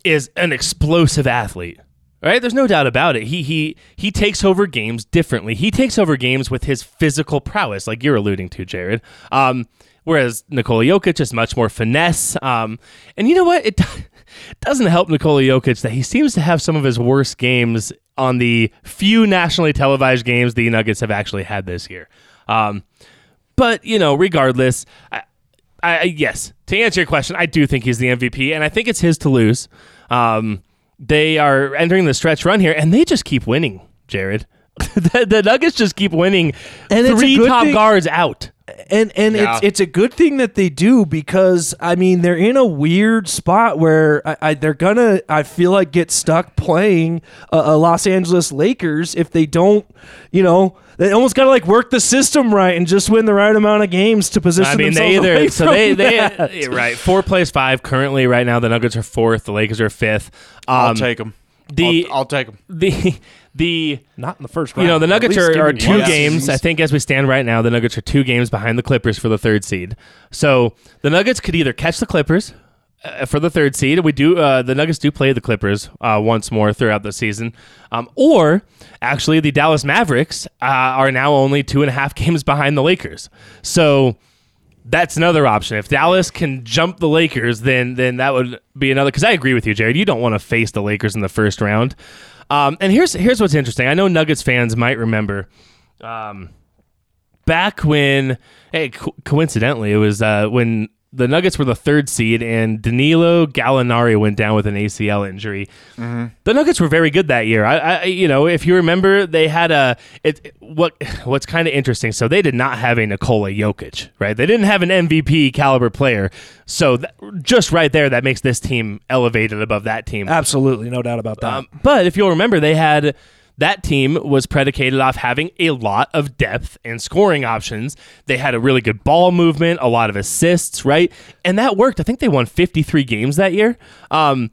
is an explosive athlete. Right? There's no doubt about it. He he he takes over games differently. He takes over games with his physical prowess, like you're alluding to, Jared. Um, whereas Nikola Jokic is much more finesse. Um, and you know what? It <laughs> doesn't help Nikola Jokic that he seems to have some of his worst games on the few nationally televised games the Nuggets have actually had this year. Um, but you know, regardless, I, I, yes, to answer your question, I do think he's the MVP, and I think it's his to lose. Um, they are entering the stretch run here, and they just keep winning, Jared. <laughs> the, the Nuggets just keep winning. And three top thing- guards out. and and Yeah. it's it's a good thing that they do because I mean they're in a weird spot where I, I they're gonna I feel like get stuck playing a, a Los Angeles Lakers if they don't you know they almost gotta like work the system right and just win the right amount of games to position I mean, they themselves away either so from they they that. <laughs> yeah, right four plays five currently right now. The Nuggets are fourth. The Lakers are fifth. Um, I'll take them. the- I'll, I'll take them. <laughs> the the not in the first round. you know the Nuggets are, are two games. I think as we stand right now, the Nuggets are two games behind the Clippers for the third seed. So the Nuggets could either catch the Clippers uh, for the third seed. We do uh, the Nuggets do play the Clippers uh, once more throughout the season, um, or actually the Dallas Mavericks uh, are now only two and a half <laughs> games behind the Lakers. So that's another option. If Dallas can jump the Lakers, then then that would be another. Because I agree with you, Jared. You don't want to face the Lakers in the first round. Um, and here's here's what's interesting. I know Nuggets fans might remember. Um, back when, hey, co- coincidentally, it was uh, when the Nuggets were the third seed and Danilo Gallinari went down with an ACL injury. The Nuggets were very good that year. I, I, you know, if you remember, they had a it. What what's kind of interesting. So they did not have a Nikola Jokic, right? They didn't have an MVP caliber player. So th- just right there, that makes this team elevated above that team. Absolutely, no doubt about that. Um, but if you'll remember, they had that team was predicated off having a lot of depth and scoring options. They had a really good ball movement, a lot of assists, right? And that worked. I think they won 53 games that year. Um,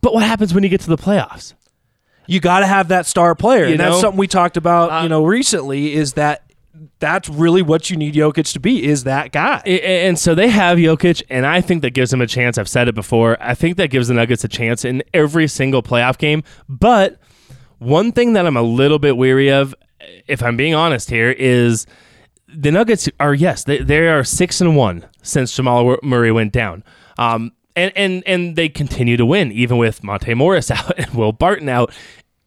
but what happens when you get to the playoffs? you got to have that star player, You and that's something we talked about. Uh, you know, recently is that that's really what you need Jokic to be is that guy. And so they have Jokic, and I think that gives them a chance. I've said it before. I think that gives the Nuggets a chance in every single playoff game. But one thing that I'm a little bit weary of, if I'm being honest here, is the Nuggets are yes they they are six and one since Jamal Murray went down. Um, and and and they continue to win even with Monte Morris <laughs> out and Will Barton out.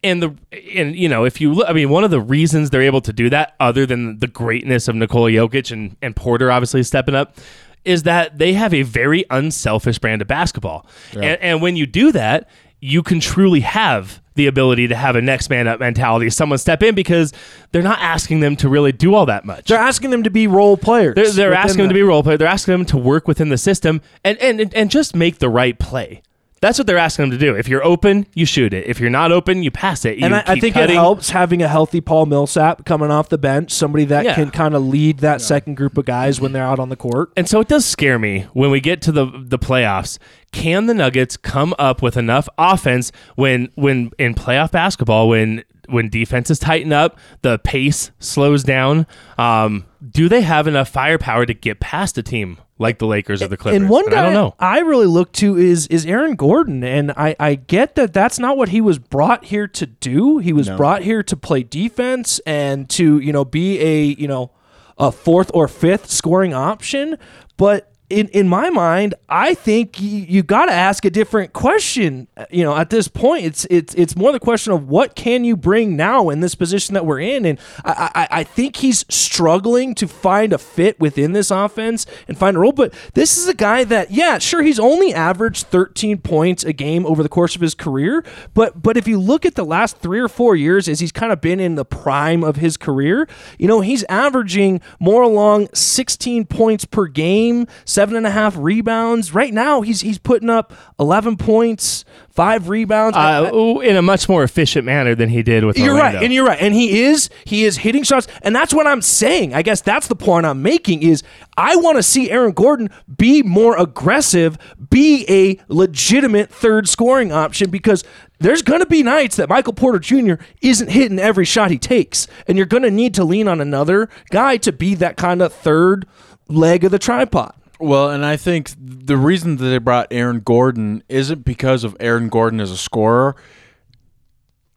and the and you know if you look, I mean one of the reasons they're able to do that, other than the greatness of Nikola Jokic and and Porter obviously stepping up, is that they have a very unselfish brand of basketball, and, and when you do that, you can truly have the ability to have a next man up mentality. Someone step in because they're not asking them to really do all that much. They're asking them to be role players. They're, they're asking them to be role players. They're asking them to work within the system and, and and just make the right play. That's what they're asking them to do. If you're open, you shoot it. If you're not open, you pass it. You And I, I think cutting. it helps having a healthy Paul Millsap coming off the bench, somebody that Yeah. can kind of lead that second group of guys when they're out on the court. And so it does scare me when we get to the the playoffs. Can the Nuggets come up with enough offense when when in playoff basketball when when defenses tighten up, the pace slows down? Um, do they have enough firepower to get past a team like the Lakers or the Clippers? And one And guy I don't know. I really look to is is Aaron Gordon, and I I get that that's not what he was brought here to do. He was brought here to play defense and to you know be a you know a fourth or fifth scoring option, but. In, in my mind, I think you, you got to ask a different question. You know, at this point, it's it's it's more the question of what can you bring now in this position that we're in, and I I, I think he's struggling to find a fit within this offense and find a role. But this is a guy that, yeah, sure, he's only averaged 13 points a game over the course of his career, but but if you look at the last three or four years, as he's kind of been in the prime of his career, you know, he's averaging more along 16 points per game, seven and a half rebounds. Right now, he's he's putting up 11 points, five rebounds. I- I- Uh, in a much more efficient manner than he did with you're Orlando. right, and you're right, and he is he is hitting shots, and that's what I'm saying. I guess that's the point I'm making is I want to see Aaron Gordon be more aggressive, be a legitimate third scoring option because there's going to be nights that Michael Porter Jr. isn't hitting every shot he takes, and you're going to need to lean on another guy to be that kind of third leg of the tripod. Well, and I think the reason that they brought Aaron Gordon isn't because of Aaron Gordon as a scorer.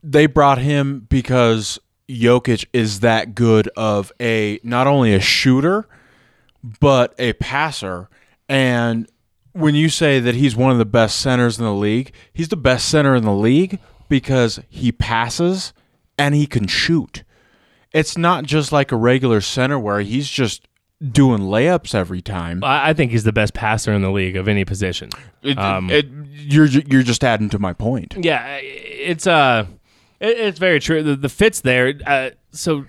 They brought him because Jokic is that good of a not only a shooter but a passer. And when you say that he's one of the best centers in the league, he's the best center in the league because he passes and he can shoot. It's not just like a regular center where he's just doing layups every time. I I think he's the best passer in the league of any position. It, Um, it, you're ju- you're just adding to my point. Yeah, it's uh, it, it's very true. The, the fits there. Uh, so,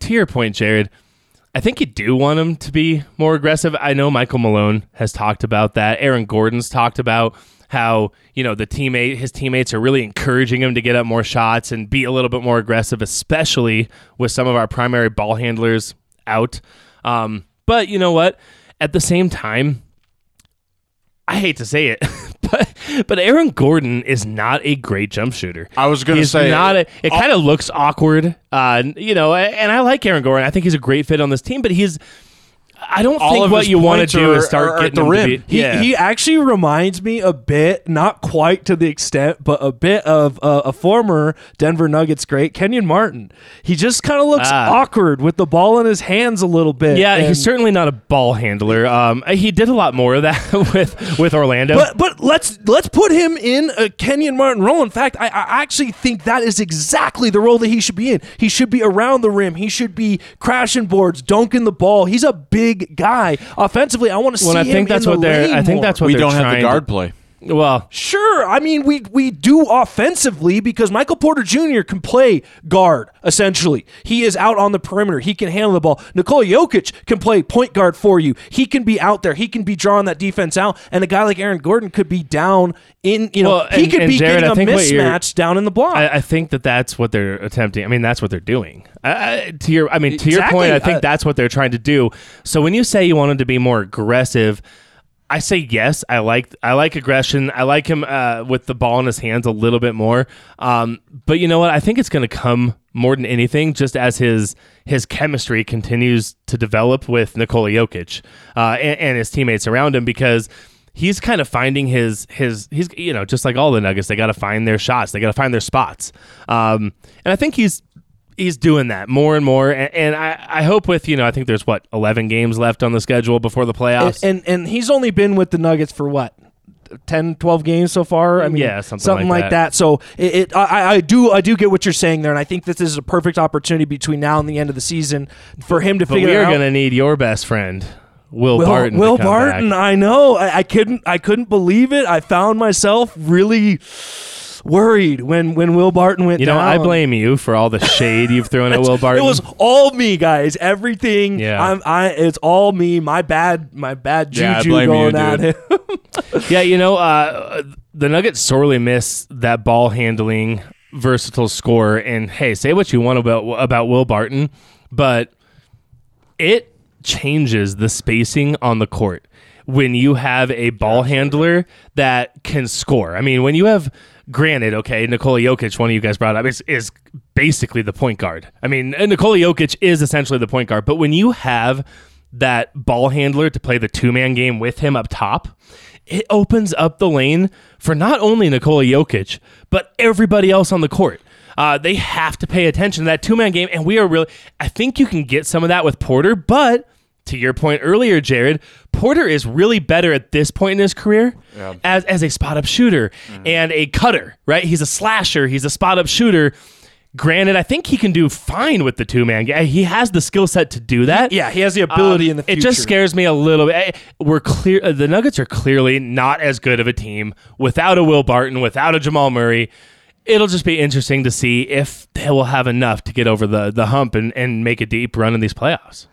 to your point, Jared, I think you do want him to be more aggressive. I know Michael Malone has talked about that. Aaron Gordon's talked about how you know the teammate, his teammates are really encouraging him to get up more shots and be a little bit more aggressive, especially with some of our primary ball handlers out. Um, but you know what? At the same time, I hate to say it, <laughs> but but Aaron Gordon is not a great jump shooter. I was gonna He's say- not. A, it kind of looks awkward, uh, you know. And I like Aaron Gordon. I think he's a great fit on this team, but he's. I don't All think what you want to do is start getting the rim. be- He, yeah. he actually reminds me a bit, not quite to the extent, but a bit of uh, a former Denver Nuggets great, Kenyon Martin. He just kind of looks Ah. awkward with the ball in his hands a little bit. yeah, and- he's certainly not a ball handler. Um, he did a lot more of that <laughs> with with Orlando. But but let's let's put him in a Kenyon Martin role. In fact, I, I actually think that is exactly the role that he should be in. He should be around the rim. He should be crashing boards, dunking the ball. He's a big guy. Offensively, I want to see well, I him think that's in what the they're. I think more. that's what we they're don't have the guard to- play. Well, Sure. I mean, we we do offensively because Michael Porter Jr. can play guard, essentially. He is out on the perimeter. He can handle the ball. Nikola Jokic can play point guard for you. He can be out there. He can be drawing that defense out. And a guy like Aaron Gordon could be down in, you know, Well, he and- could and be Jared, getting a think what you're- mismatch down in the block. I, I think that that's what they're attempting. I mean, that's what they're doing. I, I, to your, I mean, to your point, I think that's what they're trying to do. So when you say you wanted to be more aggressive, I say yes. I like I like aggression. I like him uh, with the ball in his hands a little bit more. Um, but you know what? I think it's going to come more than anything, just as his his chemistry continues to develop with Nikola Jokic uh, and, and his teammates around him, because he's kind of finding his his he's you know just like all the Nuggets, they got to find their shots, they got to find their spots, um, and I think he's he's doing that more and more. And, and I I hope with you know I think there's what 11 games left on the schedule before the playoffs. and, and and he's only been with the Nuggets for what? 10, 12 games so far. I mean, Yeah, something like like that. So it, it I, I do I do get what you're saying there, and I think this is a perfect opportunity between now and the end of the season for him to But figure we are out. going to need your best friend, Will, Will, Barton. Will Barton, back. I know. I, I couldn't I couldn't believe it. I found myself really worried when when Will Barton went You know, down. I blame you for all the shade you've thrown at <laughs> Will Barton. It was all me, guys. Everything. Yeah. I'm, I. It's all me. My bad. My bad juju Yeah, going you, at dude. him. <laughs> yeah, you know, uh, the Nuggets sorely miss that ball handling, versatile scorer. And hey, say what you want about about Will Barton, but it changes the spacing on the court when you have a ball handler that can score. I mean, when you have, granted, okay, Nikola Jokic, one of you guys brought up, is, is basically the point guard. I mean, and Nikola Jokic is essentially the point guard, but when you have that ball handler to play the two man game with him up top, it opens up the lane for not only Nikola Jokic, but everybody else on the court. Uh, they have to pay attention to that two man game. And we are really, I think you can get some of that with Porter, but to your point earlier, Jared, Porter is really better at this point in his career as, as a spot up shooter and a cutter, right? He's a slasher, he's a spot up shooter. Granted, I think he can do fine with the two man. He has the skill set to do that. yeah, he has the ability Um, in the future. It just scares me a little bit. Eh, We're clear. uh, The Nuggets are clearly not as good of a team without a Will Barton, without a Jamal Murray. It'll just be interesting to see if they will have enough to get over the the hump and, and make a deep run in these playoffs.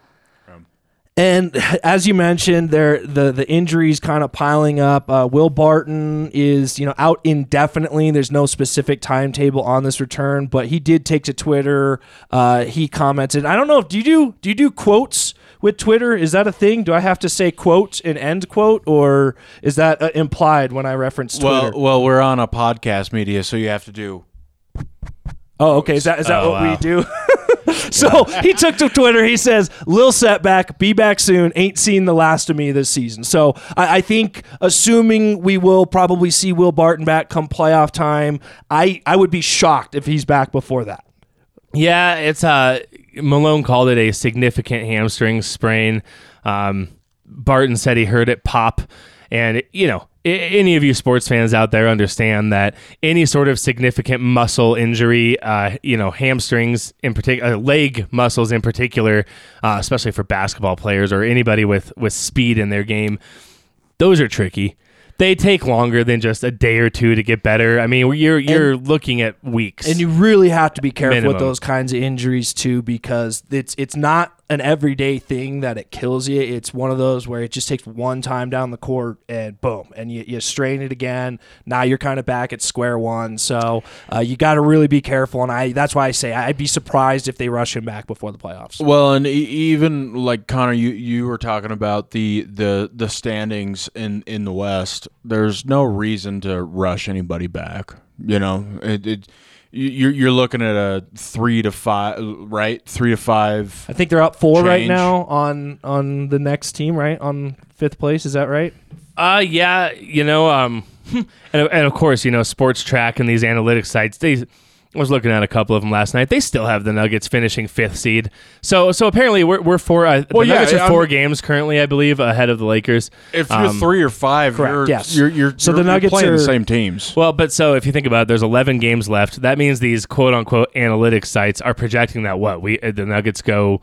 And <laughs> as you mentioned, there the the injuries kind of piling up. Uh, Will Barton is you know out indefinitely. There's no specific timetable on this return, but he did take to Twitter. Uh, he commented. I don't know if do you do do you do quotes with Twitter? Is that a thing? Do I have to say quote and end quote, or is that uh, implied when I reference Twitter? Well, well, we're on a podcast media, so you have to do. Oh, okay. Is that is that Oh, what we do? <laughs> <laughs> so he took to Twitter. He says, "Lil setback, be back soon. Ain't seen the last of me this season." So I, I think, assuming we will probably see Will Barton back come playoff time, I I would be shocked if he's back before that. Yeah, it's uh Malone called it a significant hamstring sprain. Um, Barton said he heard it pop, and you know any of you sports fans out there understand that any sort of significant muscle injury, uh, you know hamstrings in particular, uh, leg muscles in particular, uh, especially for basketball players or anybody with with speed in their game, those are tricky. They take longer than just a day or two to get better. I mean, you're you're looking at weeks. And you really have to be careful with those kinds of injuries too, because it's it's not an everyday thing that it kills you. It's one of those where it just takes one time down the court and boom, and you, you strain it again. Now you're kind of back at square one. So uh, you got to really be careful. And I that's why I say I'd be surprised if they rush him back before the playoffs. Well, and even like Connor, you you were talking about the the the standings in in the West. There's no reason to rush anybody back. You know, it, it you're you're looking at a three to five, right? Three to five. I think they're up four right now on on the next team, right on fifth place. Is that right? Uh, yeah, you know, um, <laughs> and, and of course, you know, sports track and these analytics sites. They, I was looking at a couple of them last night. They still have the Nuggets finishing fifth seed. So, so apparently, we're we're four. Uh, Well, the yeah, Nuggets are I'm- 4 games currently, I believe, ahead of the Lakers. If you're Um, three or five, correct, you're, yes. you're you're So the you're- you're Nuggets playing are- the same teams. Well, but so if you think about it, there's 11 games left. That means these quote unquote analytics sites are projecting that what we uh, the Nuggets go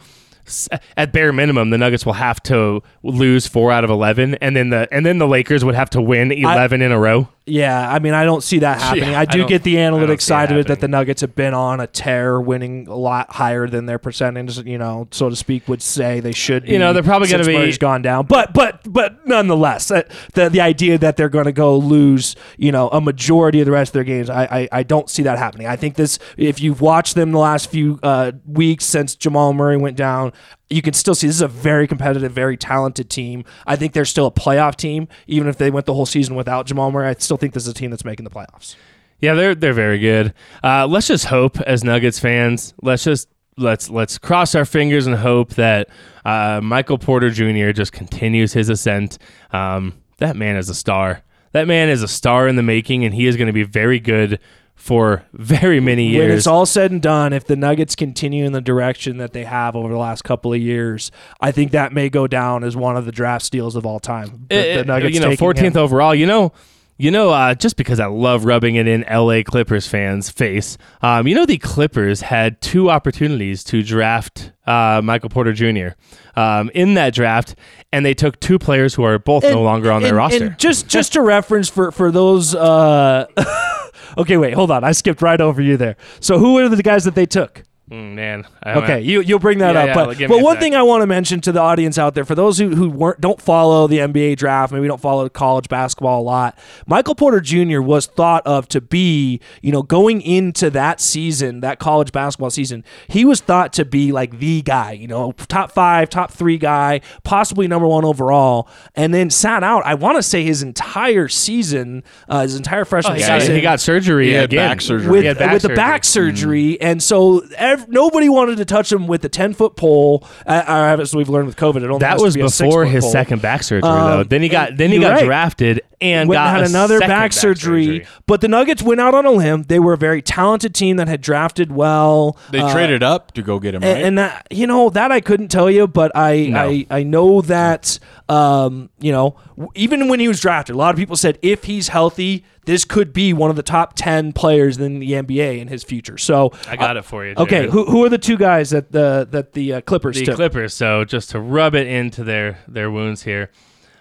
at bare minimum. The Nuggets will have to lose four out of 11, and then the and then the Lakers would have to win 11 in a row. Yeah, I mean, I don't see that <laughs> happening. I I do don't- get the I don't analytics side of it that the Nuggets have been on a tear, winning a lot higher than their percentage, you know, so to speak, would say they should. Be You know, they're probably gonna be- Murray's gone down, but but but nonetheless, uh, the the idea that they're going to go lose, you know, a majority of the rest of their games, I, I I don't see that happening. I think this, if you've watched them the last few uh, weeks since Jamal Murray went down. You can still see this is a very competitive, very talented team. I think they're still a playoff team, even if they went the whole season without Jamal Murray. I still think this is a team that's making the playoffs. Yeah, they're they're very good. Uh, let's just hope as Nuggets fans. Let's just let's let's cross our fingers and hope that uh, Michael Porter Jr. just continues his ascent. Um, that man is a star. That man is a star in the making, and he is going to be very good for very many years. When it's all said and done, if the Nuggets continue in the direction that they have over the last couple of years, I think that may go down as one of the draft steals of all time. The, Uh, the Nuggets you know, 14th him. overall. You know, You know, uh, just because I love rubbing it in LA Clippers fans' face, um, you know, the Clippers had two opportunities to draft uh, Michael Porter Jr. Um, in that draft, and they took two players who are both no longer on their roster. And just just to reference for for those. Uh, <laughs> okay, wait, hold on. I skipped right over you there. So who are the guys that they took? Mm, man, I don't Okay, you you'll bring that Yeah, up. yeah, but give but one thing I want to mention to the audience out there, for those who, who weren't don't follow the NBA draft, maybe don't follow college basketball a lot, Michael Porter Jr. was thought of to be, you know, going into that season, that college basketball season, he was thought to be like the guy, you know, top five, top three guy, possibly number one overall, and then sat out. I want to say his entire season, uh, his entire freshman Oh, he, got, season he got surgery He had again. back surgery. with, He had back with the surgery. back surgery, and so ev- nobody wanted to touch him with a ten foot pole. Uh, as we've learned with COVID, it only That was be before six-foot his pole. second back surgery, Um, though. Then he got then he got right. drafted and Went got and had a another second back, surgery, but the Nuggets went out on a limb. They were a very talented team that had drafted well. They Uh, traded up to go get him, right? and, and that, you know that I couldn't tell you, but I No. I, I know that um, you know even when he was drafted, a lot of people said if he's healthy, this could be one of the top ten players in the NBA in his future. So I got it for you. Okay, who, who are the two guys that the that the uh, Clippers the took? Clippers. So just to rub it into their their wounds here,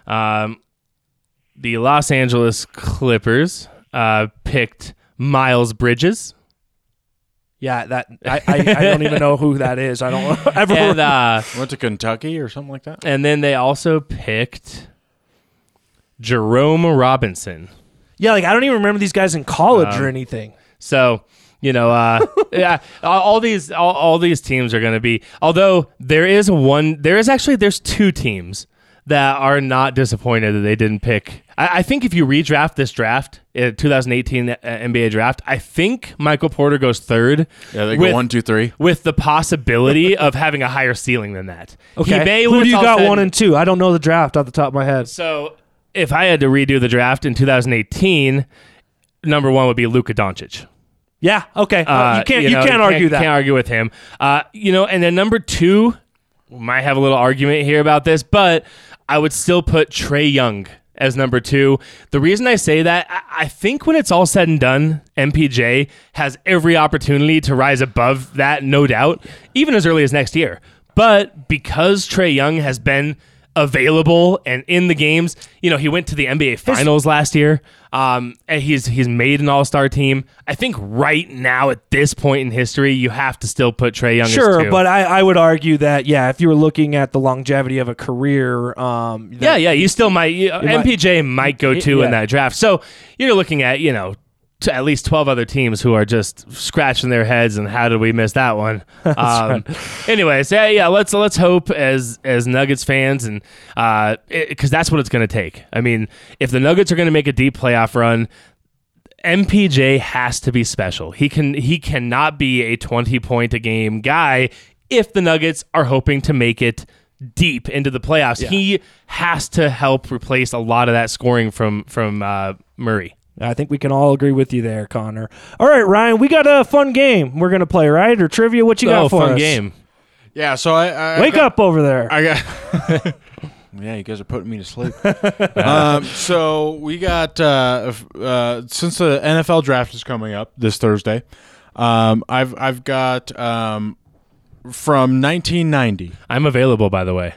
um, the Los Angeles Clippers uh, picked Miles Bridges, yeah, that I, I, I don't even know who that is. I don't <laughs> <laughs> ever. and uh, Went to Kentucky or something like that. and then they also picked Jerome Robinson. yeah, like I don't even remember these guys in college Um, or anything. So you know, uh, <laughs> yeah, all, all these all, all these teams are going to be. Although there is one, there is actually there's two teams that are not disappointed that they didn't pick. I, I think if you redraft this draft, uh, 2018 uh, NBA draft, I think Michael Porter goes third. Yeah, they with, go one, two, three. with the possibility <laughs> of having a higher ceiling than that. He Okay, may, who do you got said- one and two? I don't know the draft off the top of my head. So if I had to redo the draft in 2018, number one would be Luka Doncic. Yeah, okay, Uh, you can't you, know, can't argue that. Can't argue with him. Uh, you know, and then number two, might have a little argument here about this, but I would still put Trae Young as number two. The reason I say that, I, think when it's all said and done, MPJ has every opportunity to rise above that, no doubt, even as early as next year. But because Trae Young has been available and in the games, you know, he went to the NBA Finals last year. Um, and he's he's made an All Star team. I think right now at this point in history, you have to still put Trae Young. as Sure, but I, I would argue that yeah, if you were looking at the longevity of a career, um, Yeah, yeah, you still might. You, might- MPJ might go two yeah. in that draft. So you're looking at you know t- at least twelve other teams who are just scratching their heads and how did we miss that one? <laughs> um, Anyways, yeah, yeah. Let's let's hope as as Nuggets fans and because that's what it's going to take. I mean, if the Nuggets are going to make a deep playoff run. MPJ has to be special. He can he cannot be a 20 point a game guy if the Nuggets are hoping to make it deep into the playoffs. He has to help replace a lot of that scoring from from uh, Murray. I think we can all agree with you there, Connor. All right, Ryan, we got a fun game we're gonna play, right? Or trivia? What you got oh, for fun us? game. Yeah, so I, I Wake I got, up over there. I got. <laughs> yeah, you guys are putting me to sleep. <laughs> um, so we got uh, uh, since the NFL draft is coming up this Thursday. Um, I've I've got um, from 1990 I'm available, by the way,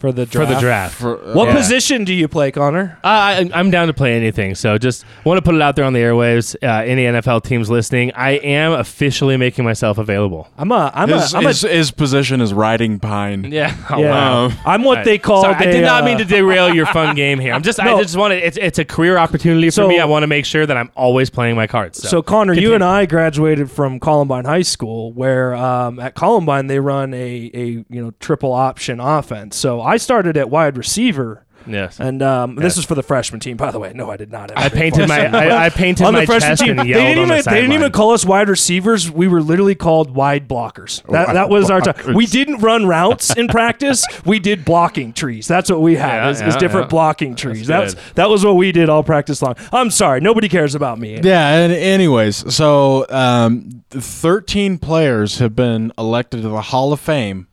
for the draft. for draft. the draft. for uh, What Yeah. position do you play, Connor? Uh, I, I'm down to play anything. So just want to put it out there on the airwaves. Uh, any NFL teams listening, I am officially making myself available. I'm a I'm his, a I'm his, his position is riding pine. Yeah. <laughs> a yeah. wow. I'm what they call. Sorry, I a, did not uh, mean to derail your fun <laughs> game here. I'm just, No. I just want to. It's, it's a career opportunity for So- me. I want to make sure that I'm always playing my cards. So, So Connor, you and I graduated from Columbine High School, where um, at Columbine they run a a you know triple option offense. So I started at wide receiver, yes, and um, this is for the freshman team, by the way. No, I did not. have I a big painted my. I, I painted on my the freshman chest team. and They didn't on even the they didn't even call us wide receivers. We were literally called wide blockers. That that was our time. We didn't run routes in practice. <laughs> We did blocking trees. That's what we had. Yeah, is, is different yeah. blocking trees. That's That's good. that was what we did all practice long. I'm sorry, nobody cares about me. Yeah, and anyways, so um, 13 players have been elected to the Hall of Fame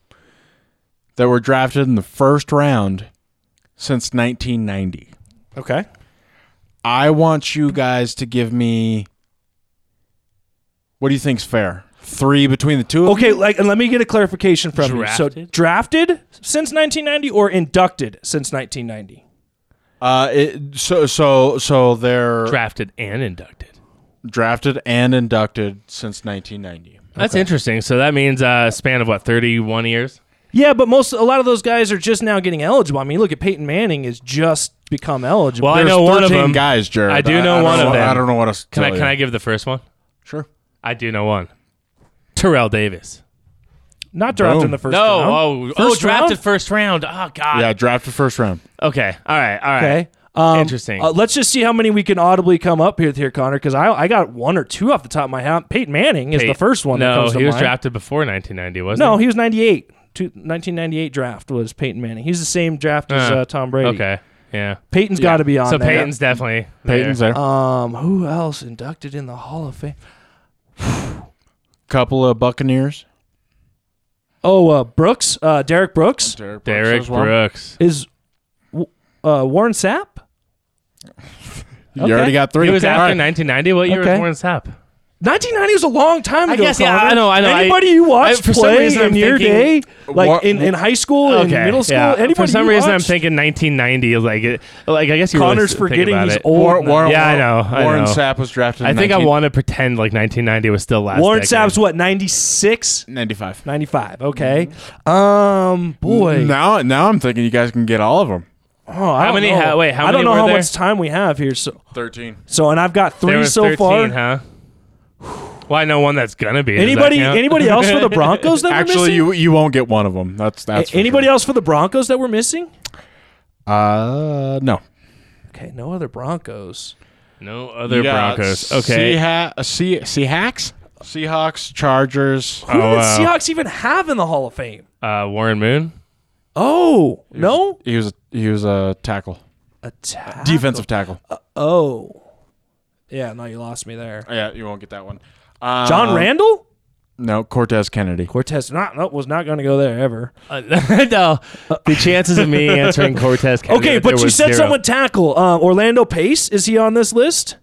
that were drafted in the first round since 1990. Okay. I want you guys to give me. What do you think's fair? Three between the two. Of Okay, you? like and let me get a clarification from you. So Drafted? drafted since 1990 or inducted since 1990? Uh, it, so so so they're Drafted and inducted. drafted and inducted since 1990. That's interesting. So that means a span of what, 31 years? Yeah, but most a lot of those guys are just now getting eligible. I mean, look at Peyton Manning has just become eligible. Well, I There's know one of 13 them. guys, Jared. I do know don't one of what- them. I don't know what else. to Can I tell can you. I give the first one? Sure. I do know one. Terrell Davis. Not drafted Boom. in the first no, round. oh, oh, First drafted round? first round. Oh God. Yeah, drafted first round. Okay. All right. All right. Okay. Um, Interesting. uh, let's just see how many we can audibly come up with here, Connor, because I, I got one or two off the top of my head. Peyton Manning is the Peyton- first one that No, comes to he was mind. drafted before 1990, wasn't No, he? he was 98. Two, 1998 draft was Peyton Manning. He's the same draft as Uh, uh, Tom Brady. Okay. Yeah. Peyton's got to be on So there. Peyton's definitely. Peyton's there. Um, who else inducted in the Hall of Fame? Couple of Buccaneers. Oh, uh, Brooks, uh, Derrick Brooks Derrick, Derrick. Brooks. is w- uh, Warren Sapp. You Okay. already got three. He was Okay. after All right. 1990. What year Okay. was Warren Sapp? 1990 was a long time I ago. guess, yeah, Connor. I know, I know. I- Anybody you watched I- for some play reason in I'm your day, like What- in, in high school and Okay. middle school, yeah. anybody For some you reason, I'm watched? thinking 1990. Like, it, like I guess you Connor's really forgetting think about he's it. old. Warren, now. Warren, Yeah, I know, I Warren know. Sapp was drafted. I in think I 19- want to pretend like 1990 was still last. Warren decade. Sapp's what 96, 95. 95. Okay. Um, boy. Now, now I'm thinking you guys can get all of them. Oh, I How don't many know. ha- wait, how I don't many know were how there? much time we have here. So, 13. so and I've got There three was so 13, far. huh? Well, I know one that's gonna be. Does that Anybody? count? Anybody else for the Broncos that we're Actually, missing? you you won't get one of them. That's that's. for anybody sure. else for the Broncos that we're missing? Uh, no. Okay, no other Broncos. No other You got Broncos. Okay. Seaha- uh, Sea- Seahawks, Seahawks, Chargers. Who Oh, did the wow. Seahawks even have in the Hall of Fame? Uh, Warren Moon. Oh no, He was a, he was a tackle, a tackle. defensive tackle. Oh, yeah. No, you lost me there. yeah, you won't get that one. Um, John Randle. No, Cortez Kennedy. Cortez. Not. No, was not going to go there ever. Uh, <laughs> no, the chances of me answering <laughs> Cortez. Kennedy Okay, but you said zero. someone tackle. Uh, Orlando Pace. Is he on this list?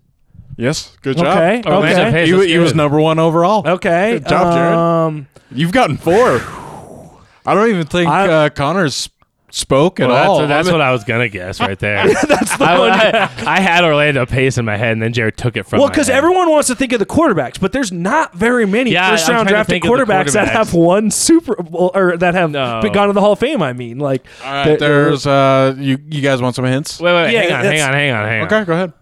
Yes, good job. Okay. Orlando okay. Pace. He, he was number one overall. Okay. Good job, Jared. Um, You've gotten four. <sighs> I don't even think I- uh, Connor's spoke at Well, that's, all. that's I mean- what I was gonna guess right there. <laughs> that's the I, one. I, I had Orlando Pace in my head, and then Jared took it from. well, because everyone wants to think of the quarterbacks, but there's not very many Yeah, first round drafted think of the quarterbacks, that have won Super Bowl or that have No. gone to the Hall of Fame. I mean, like, All right, there- there's uh, you you guys want some hints? Wait, wait, Yeah, hang on, hang on, hang on, hang on. Okay, go ahead.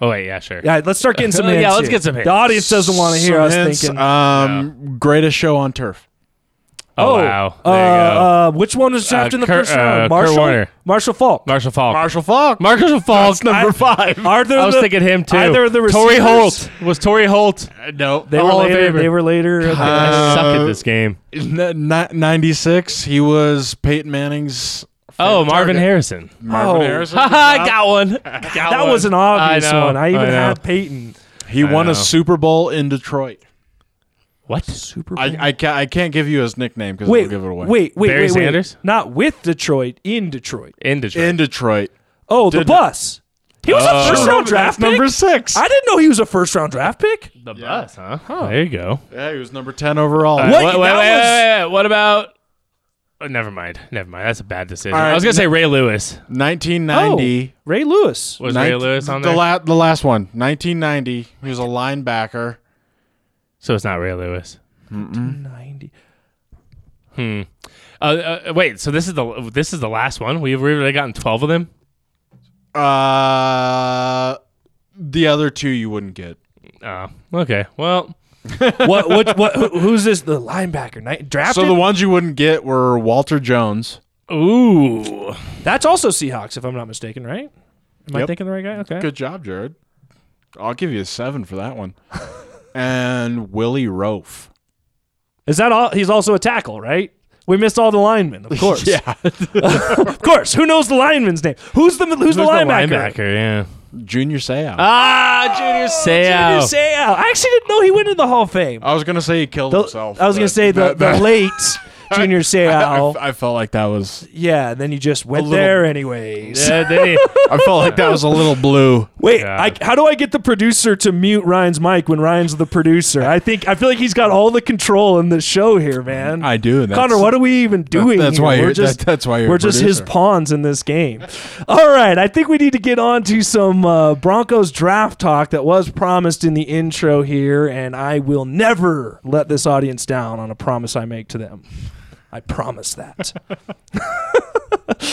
Oh wait, yeah, sure. yeah, let's start getting <laughs> some Yeah, let's here. get some hints. The audience doesn't want to hear Some us hints. thinking. Um, greatest show on turf. Oh, wow, Uh, there you go. uh, which one was drafted in the Kurt- first round? uh, Kurt Marshall. Warner. Marshall Faulk. Marshall Faulk. Marshall Faulk. Marshall Faulk, number I- five. Are there I was the- thinking him too. either the Torry receivers- Holt was Torry Holt. no, They were Hall of later. Famer. They were later. okay. I suck Uh, at this game. ninety six. He was Peyton Manning's. Oh, Marvin target. Harrison. Marvin Oh. Harrison. <laughs> I got one. <laughs> that was an obvious I know, one. I even I know. had Peyton. He I won know. a Super Bowl in Detroit. What? Super Bowl. I, I can't I can't give you his nickname because wait, will give it away. wait, wait, Barry wait, wait. Sanders? Not with Detroit. In Detroit. In Detroit. in Detroit. Oh, the Did- bus. He was Oh. a first round draft pick. number six. I didn't know he was a first round draft pick. the bus, huh? There you go. yeah, he was number ten overall. What? Wait, wait, That wait, was- wait, wait. What about? Oh, never mind. Never mind. That's a bad decision. All right, I was gonna say Ray Lewis. 1990. Oh, Ray Lewis. Was Ray Lewis on the there? la- the last one. 1990. He was a linebacker. So it's not Ray Lewis. Ninety. Hmm. Uh, uh, wait. So this is the this is the last one. We've already gotten twelve of them. Uh, the other two you wouldn't get. Oh, okay. Well, <laughs> what? What? What? who- who's this? The linebacker? Night drafted. So the ones you wouldn't get were Walter Jones. ooh. That's also Seahawks, if I'm not mistaken, right? Am I Yep. thinking the right guy? Okay. Good job, Jared. I'll give you a seven for that one. <laughs> and Willie Roaf. Is that all? He's also a tackle, right? We missed all the linemen, of <laughs> course. Yeah. <laughs> of course. Who knows the lineman's name? Who's the Who's, the linebacker? Yeah. Junior Seau. Ah, Junior Seau. Junior Seau. I actually didn't know he went into the Hall of Fame. I was gonna say he killed The- himself. I was gonna say the, that- the late <laughs> Junior Seau. I, I felt like that was. yeah, and then you just went little- there anyways. Then he- I felt like that was a little blue. <laughs> Wait, Yeah. I, how do I get the producer to mute Ryan's mic when Ryan's the producer? I think I feel like he's got all the control in the show here, man. I do. and Connor, what are we even doing? that's here? why we're you're- just that- that's why you're we're just his pawns in this game. All right, I think we need to get on to some uh, Broncos draft talk that was promised in the intro here, and I will never let this audience down on a promise I make to them. I promise that.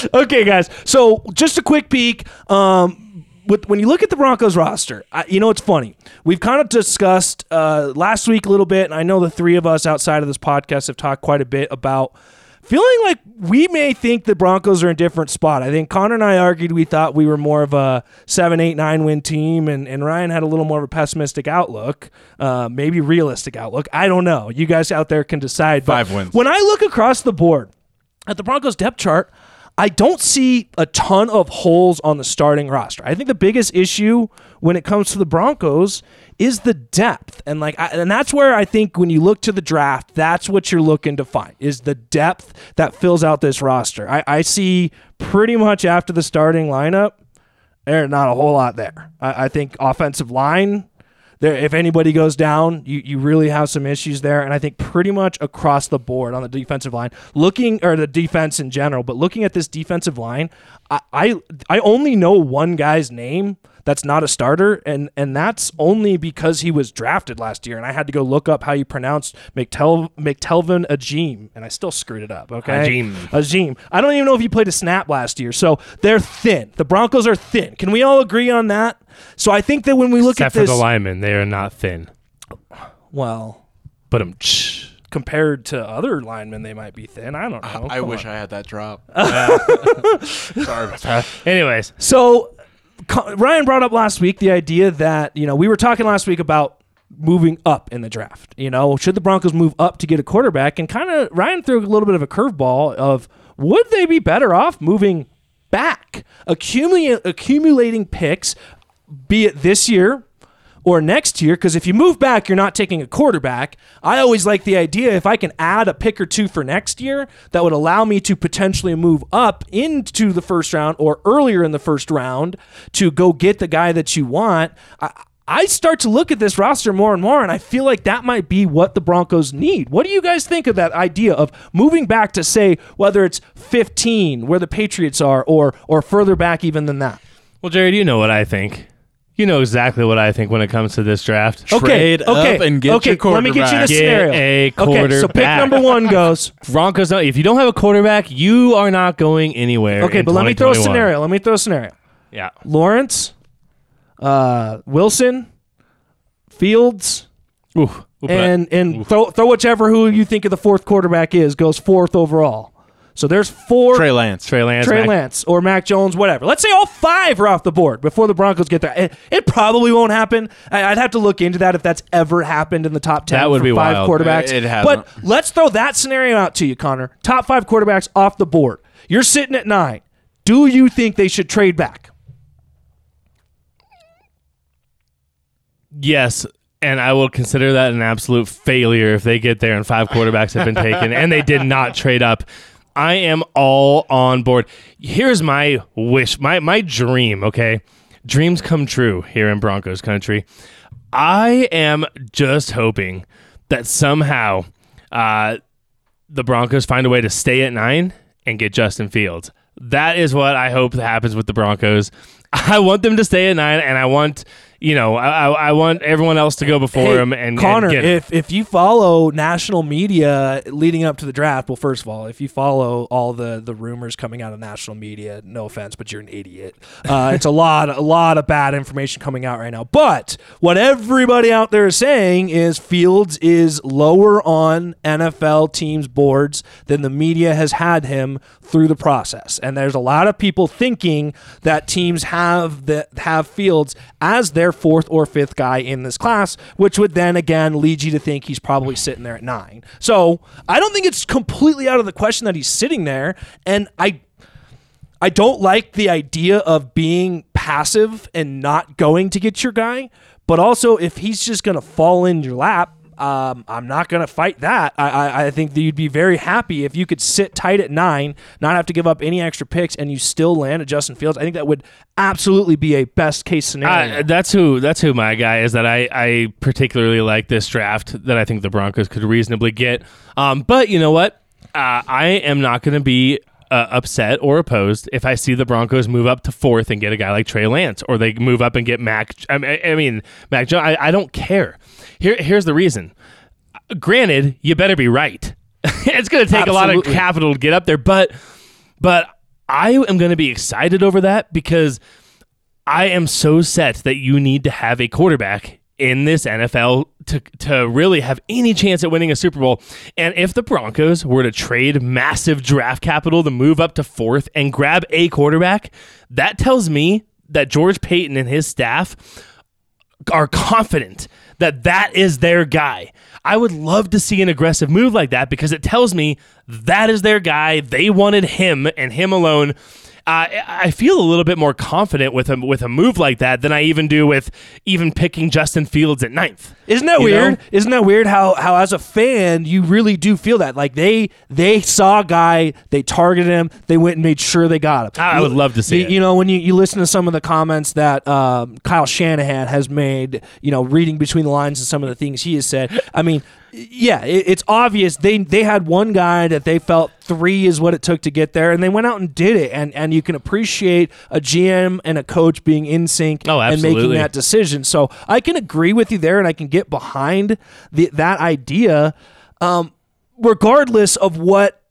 <laughs> okay, guys. So just a quick peek. Um, with, when you look at the Broncos roster, I, you know it's funny. We've kind of discussed uh, last week a little bit, and I know the three of us outside of this podcast have talked quite a bit about feeling like we may think the Broncos are in a different spot. I think Connor and I argued we thought we were more of a seven, eight, nine win team, and, and Ryan had a little more of a pessimistic outlook, uh, maybe realistic outlook. I don't know. You guys out there can decide. But Five wins. When I look across the board at the Broncos depth chart, I don't see a ton of holes on the starting roster. I think the biggest issue when it comes to the Broncos is the depth, and like, I, and that's where I think when you look to the draft, that's what you're looking to find is the depth that fills out this roster. I, I see pretty much after the starting lineup, there's not a whole lot there. I, I think offensive line. There, if anybody goes down, you, you really have some issues there, and I think pretty much across the board on the defensive line, looking or the defense in general, but looking at this defensive line, I I, I only know one guy's name that's not a starter, and and that's only because he was drafted last year, and I had to go look up how you pronounce McTel McTelvin Agim, and I still screwed it up. Okay, Agim. Agim. I don't even know if he played a snap last year, so they're thin. The Broncos are thin. Can we all agree on that? So I think that when we look except at for the linemen, they are not thin. well, But um, compared to other linemen, they might be thin. I don't know. I Come wish on. I had that drop. <laughs> <laughs> Sorry about that. anyways, So Co- Ryan brought up last week the idea that you know we were talking last week about moving up in the draft. You know, should the Broncos move up to get a quarterback? And kind of Ryan threw a little bit of a curveball of would they be better off moving back, accumulating accumulating picks, be it this year or next year because if you move back you're not taking a quarterback i always like the idea if i can add a pick or two for next year that would allow me to potentially move up into the first round or earlier in the first round to go get the guy that you want I, I start to look at this roster more and more, and I feel like that might be what the Broncos need. What do you guys think of that idea of moving back to say whether it's 15, where the Patriots are, or or further back even than that? well, Jared, you know what I think. You know exactly what I think when it comes to this draft. Trade up and get okay. Let me get you the quarterback. Get scenario. a Okay, so pick number one goes. <laughs> Broncos. If you don't have a quarterback, you are not going anywhere. Okay, but let me throw a scenario. Let me throw a scenario. Yeah. Lawrence, uh, Wilson, Fields, Ooh, and and throw throw whichever who you think of the fourth quarterback is goes fourth overall. So there's four Trey Lance. Trey Lance. Trey Mac- Lance or Mac Jones, whatever. Let's say all five are off the board before the Broncos get there. It, it probably won't happen. I, I'd have to look into that if that's ever happened in the top ten. That would for be five wild. quarterbacks. It- it hasn't. But let's throw that scenario out to you, Connor. Top five quarterbacks off the board. You're sitting at nine. Do you think they should trade back? Yes, and I will consider that an absolute failure if they get there and five quarterbacks have been taken and they did not trade up. I am all on board. Here's my wish, my my dream, okay? Dreams come true here in Broncos country. I am just hoping that somehow uh, the Broncos find a way to stay at nine and get Justin Fields. That is what I hope happens with the Broncos. <laughs> I want them to stay at nine, and I want you know I, I want everyone else to go before Hey, him and Connor, and get him. if if you follow national media leading up to the draft, well, first of all, if you follow all the the rumors coming out of national media, no offense, but you're an idiot. Uh, <laughs> it's a lot a lot of bad information coming out right now. But what everybody out there is saying is Fields is lower on NFL teams' boards than the media has had him through the process, and there's a lot of people thinking that teams have the have Fields as their fourth or fifth guy in this class, which would then again lead you to think he's probably sitting there at nine. So I don't think it's completely out of the question that he's sitting there, and I I don't like the idea of being passive and not going to get your guy, but also if he's just to fall in your lap, um, I'm not going to fight that. I, I, I think that you'd be very happy if you could sit tight at nine, not have to give up any extra picks, and you still land at Justin Fields. I think that would absolutely be a best case scenario. Uh, that's who that's who my guy is that I, I particularly like this draft that I think the Broncos could reasonably get. Um, but you know what? Uh, I am not going to be uh, upset or opposed if I see the Broncos move up to fourth and get a guy like Trey Lance, or they move up and get Mac. I mean, I mean Mac Jones. I, I don't care. Here, here's the reason. Granted, you better be right. <laughs> it's going to take a lot of capital to get up there, but but I am going to be excited over that because I am so set that you need to have a quarterback in this NFL to to really have any chance at winning a Super Bowl. And if the Broncos were to trade massive draft capital to move up to fourth and grab a quarterback, that tells me that George Paton and his staff are confident that that is their guy. I would love to see an aggressive move like that because it tells me that is their guy. They wanted him and him alone. Uh, I feel a little bit more confident with a with a move like that than I even do with even picking Justin Fields at ninth. Isn't that You weird? know? Isn't that weird how how as a fan you really do feel that like they they saw a guy, they targeted him, they went and made sure they got him. I would love to see you, it. you know when you, you listen to some of the comments that um, Kyle Shanahan has made, you know, reading between the lines and some of the things he has said. I mean, yeah, it, it's obvious they they had one guy that they felt three is what it took to get there, and they went out and did it. And and you can appreciate a GM and a coach being in sync Oh, and making that decision. So I can agree with you there, and I can get behind the, that idea, um, regardless of what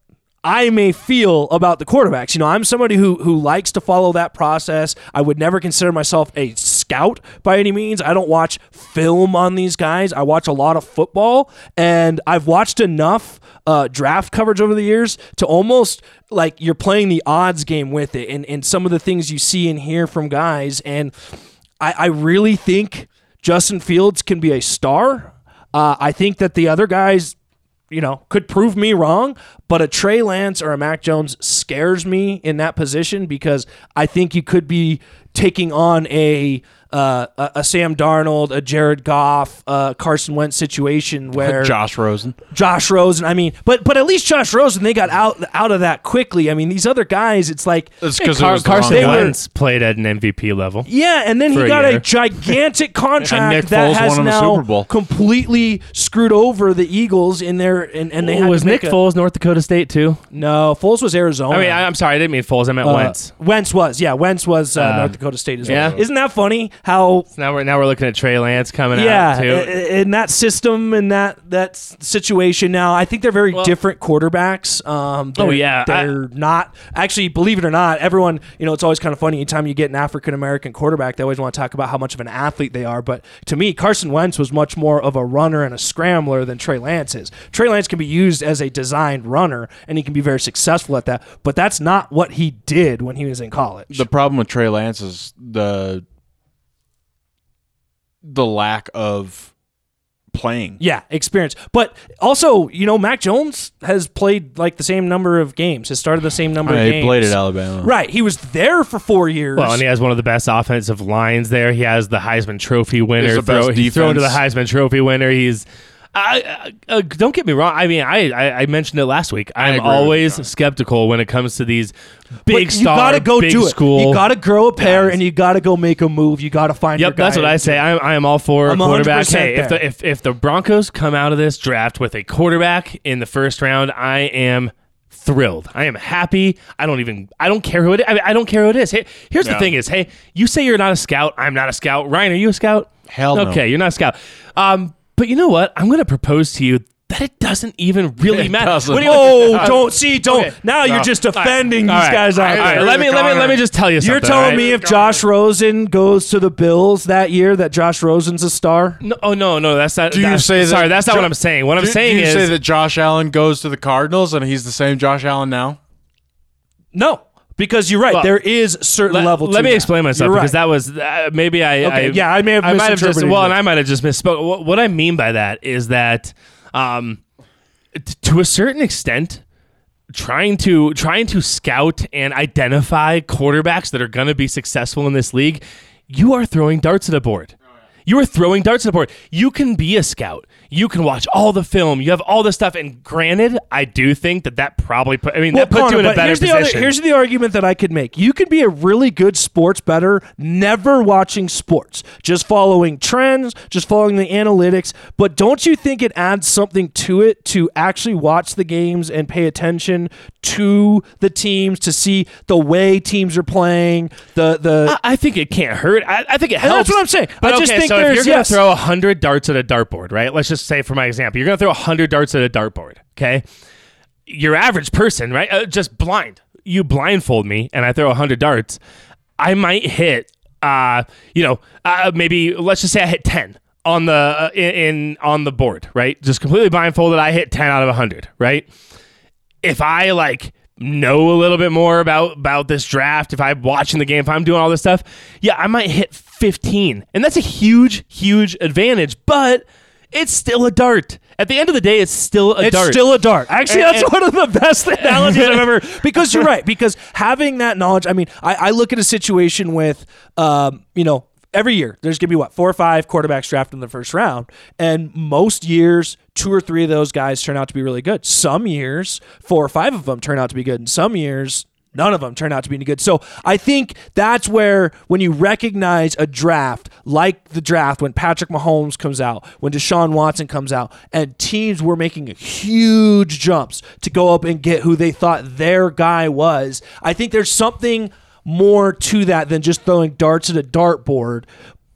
I may feel about the quarterbacks. You know, I'm somebody who who likes to follow that process. I would never consider myself a scout by any means. I don't watch film on these guys. I watch a lot of football, and I've watched enough uh, draft coverage over the years to almost like you're playing the odds game with it, and and some of the things you see and hear from guys, and I, I really think Justin Fields can be a star. Uh, I think that the other guys you know, could prove me wrong, but a Trey Lance or a Mac Jones scares me in that position because I think you could be taking on a uh, a, a Sam Darnold, a Jared Goff, uh, Carson Wentz situation <laughs> where Josh Rosen. Josh Rosen. I mean, but but at least Josh Rosen they got out out of that quickly. I mean, these other guys, it's like That's Hey, because Car- Carson They were- Wentz played at an MVP level. Yeah, and then he a got a year. <laughs> gigantic contract Nick that Foles has won now Super Bowl. completely screwed over the Eagles in their and, and they had was to make Nick a- Foles North Dakota State too? No, Foles was Arizona. I mean, I, I'm sorry, I didn't mean Foles. I meant Uh, Wentz. Wentz was, yeah, Wentz was uh, Uh, North Dakota State as yeah. well. Isn't that funny? How Now we're now we're looking at Trey Lance coming yeah, out too. i- i- in that system and that that situation. Now, I think they're very Well- different quarterbacks. Um, Oh, they're- yeah, I- they're not actually. Believe it or not, everyone you know it's always kind of funny. Anytime you get an African American quarterback, they always want to talk about how much of an athlete they are. But to me, Carson Wentz was much more of a runner and a scrambler than Trey Lance is. Trey Lance can be used as a designed runner, and he can be very successful at that. But that's not what he did when he was in college. The problem with Trey Lance is the the lack of playing. Yeah, experience. But also, you know, Mac Jones has played like the same number of games, has started the same number I of mean, games. he played at Alabama. Right. He was there for four years. Well, and he has one of the best offensive lines there. He has the Heisman Trophy winner. He's the best he's thrown to the. Heisman Trophy winner. He's. I, uh, don't get me wrong. I mean, I, I, I mentioned it last week. I'm always you. skeptical when it comes to these But big you star, gotta go big do it. school. You gotta grow a pair guys. and you gotta go make a move. You gotta find your Yep, that's what I say. it. I, am all for I'm quarterback. 100% Hey, if the if, if the Broncos come out of this draft with a quarterback in the first round, I am thrilled. I am happy. I don't even I don't care who it is. I, mean, I don't care who it is. Hey, here's the thing: is hey, you say you're not a scout. I'm not a scout. Ryan, are you a scout? Hell no. Okay, you're not a scout. Um, but you know what? I'm going to propose to you that it doesn't even <laughs> really It matter. doesn't. What do you- Oh, don't see, don't. Okay. Now you're just offending All these right. guys out All right, there. let me let me let me just tell you something. You're telling all right? me if Josh Rosen goes to the Bills that year, that Josh Rosen's a star? No, oh no, no, that's not. Do you that's- say that? Sorry, that's not Jo- what I'm saying. What I'm Do- saying do you is say that Josh Allen goes to the Cardinals and he's the same Josh Allen now? No, because you're right. Well, there is certain let, level. let me that. explain myself You're because right. that was uh, maybe I, Okay, I yeah, I may have I might have just well, and I might have just misspoke. What, what I mean by that is that, um, t- to a certain extent, trying to trying to scout and identify quarterbacks that are going to be successful in this league, you are throwing darts at a board. You were throwing darts at the board. You can be a scout. You can watch all the film. You have all this stuff. And granted, I do think that that probably put. I mean, that puts you in a better here's the position. other- here's the argument that I could make. You can be a really good sports better, never watching sports, just following trends, just following the analytics. But don't you think it adds something to it to actually watch the games and pay attention to the teams to see the way teams are playing? The the I, I think it can't hurt. I, I think it helps. that's what I'm saying. But I just okay, think so if you're gonna yes. throw hundred darts at a dartboard, right? Let's just say, for my example, you're gonna throw hundred darts at a dartboard. Okay, your average person, right? Uh, just blind. You blindfold me, and I throw hundred darts. I might hit, uh, you know, uh, maybe let's just say I hit ten on the uh, in, in on the board, right? Just completely blindfolded. I hit ten out of hundred, right? if I like know a little bit more about about this draft, if I'm watching the game, if I'm doing all this stuff, yeah, I might hit 15. And that's a huge huge advantage, but it's still a dart. At the end of the day, it's still a It's dart. still a dart. Actually, And- that's and- one of the best <laughs> analogies I've ever. Because you're right. Because having that knowledge, I mean, I, I look at a situation with, um, you know, every year there's gonna be what four or five quarterbacks drafted in the first round, and most years two or three of those guys turn out to be really good. Some years four or five of them turn out to be good, and some years none of them turned out to be any good. So I think that's where when you recognize a draft like the draft when Patrick Mahomes comes out, when Deshaun Watson comes out, and teams were making huge jumps to go up and get who they thought their guy was. I think there's something more to that than just throwing darts at a dartboard.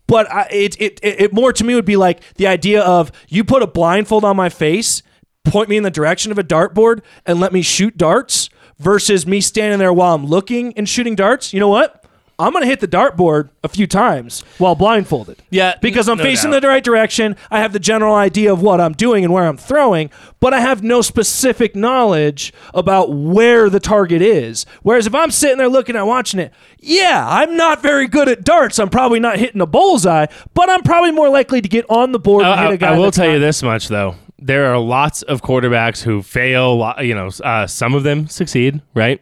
But I, it, it, it, it more to me would be like the idea of you put a blindfold on my face, point me in the direction of a dartboard, and let me shoot darts versus me standing there while I'm looking and shooting darts. You know what? I'm going to hit the dartboard a few times while blindfolded. Yeah, Because I'm no facing doubt. the right direction. I have the general idea of what I'm doing and where I'm throwing, but I have no specific knowledge about where the target is. Whereas if I'm sitting there looking at watching it, yeah, I'm not very good at darts. I'm probably not hitting a bullseye, but I'm probably more likely to get on the board and I, hit a guy. I will tell not- you this much though: there are lots of quarterbacks who fail. lo- You know, uh, some of them succeed. Right?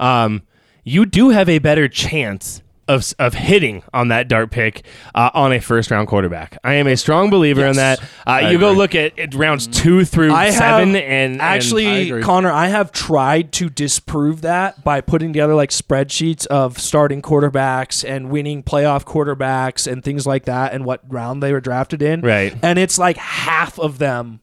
Um, you do have a better chance of of hitting on that dart pick uh, on a first round quarterback. I am a strong believer in that. Uh, you go look at, at rounds two through I seven, have and actually, I. Connor, I have tried to disprove that by putting together like spreadsheets of starting quarterbacks and winning playoff quarterbacks and things like that, and what round they were drafted in. Right. and it's like half of them,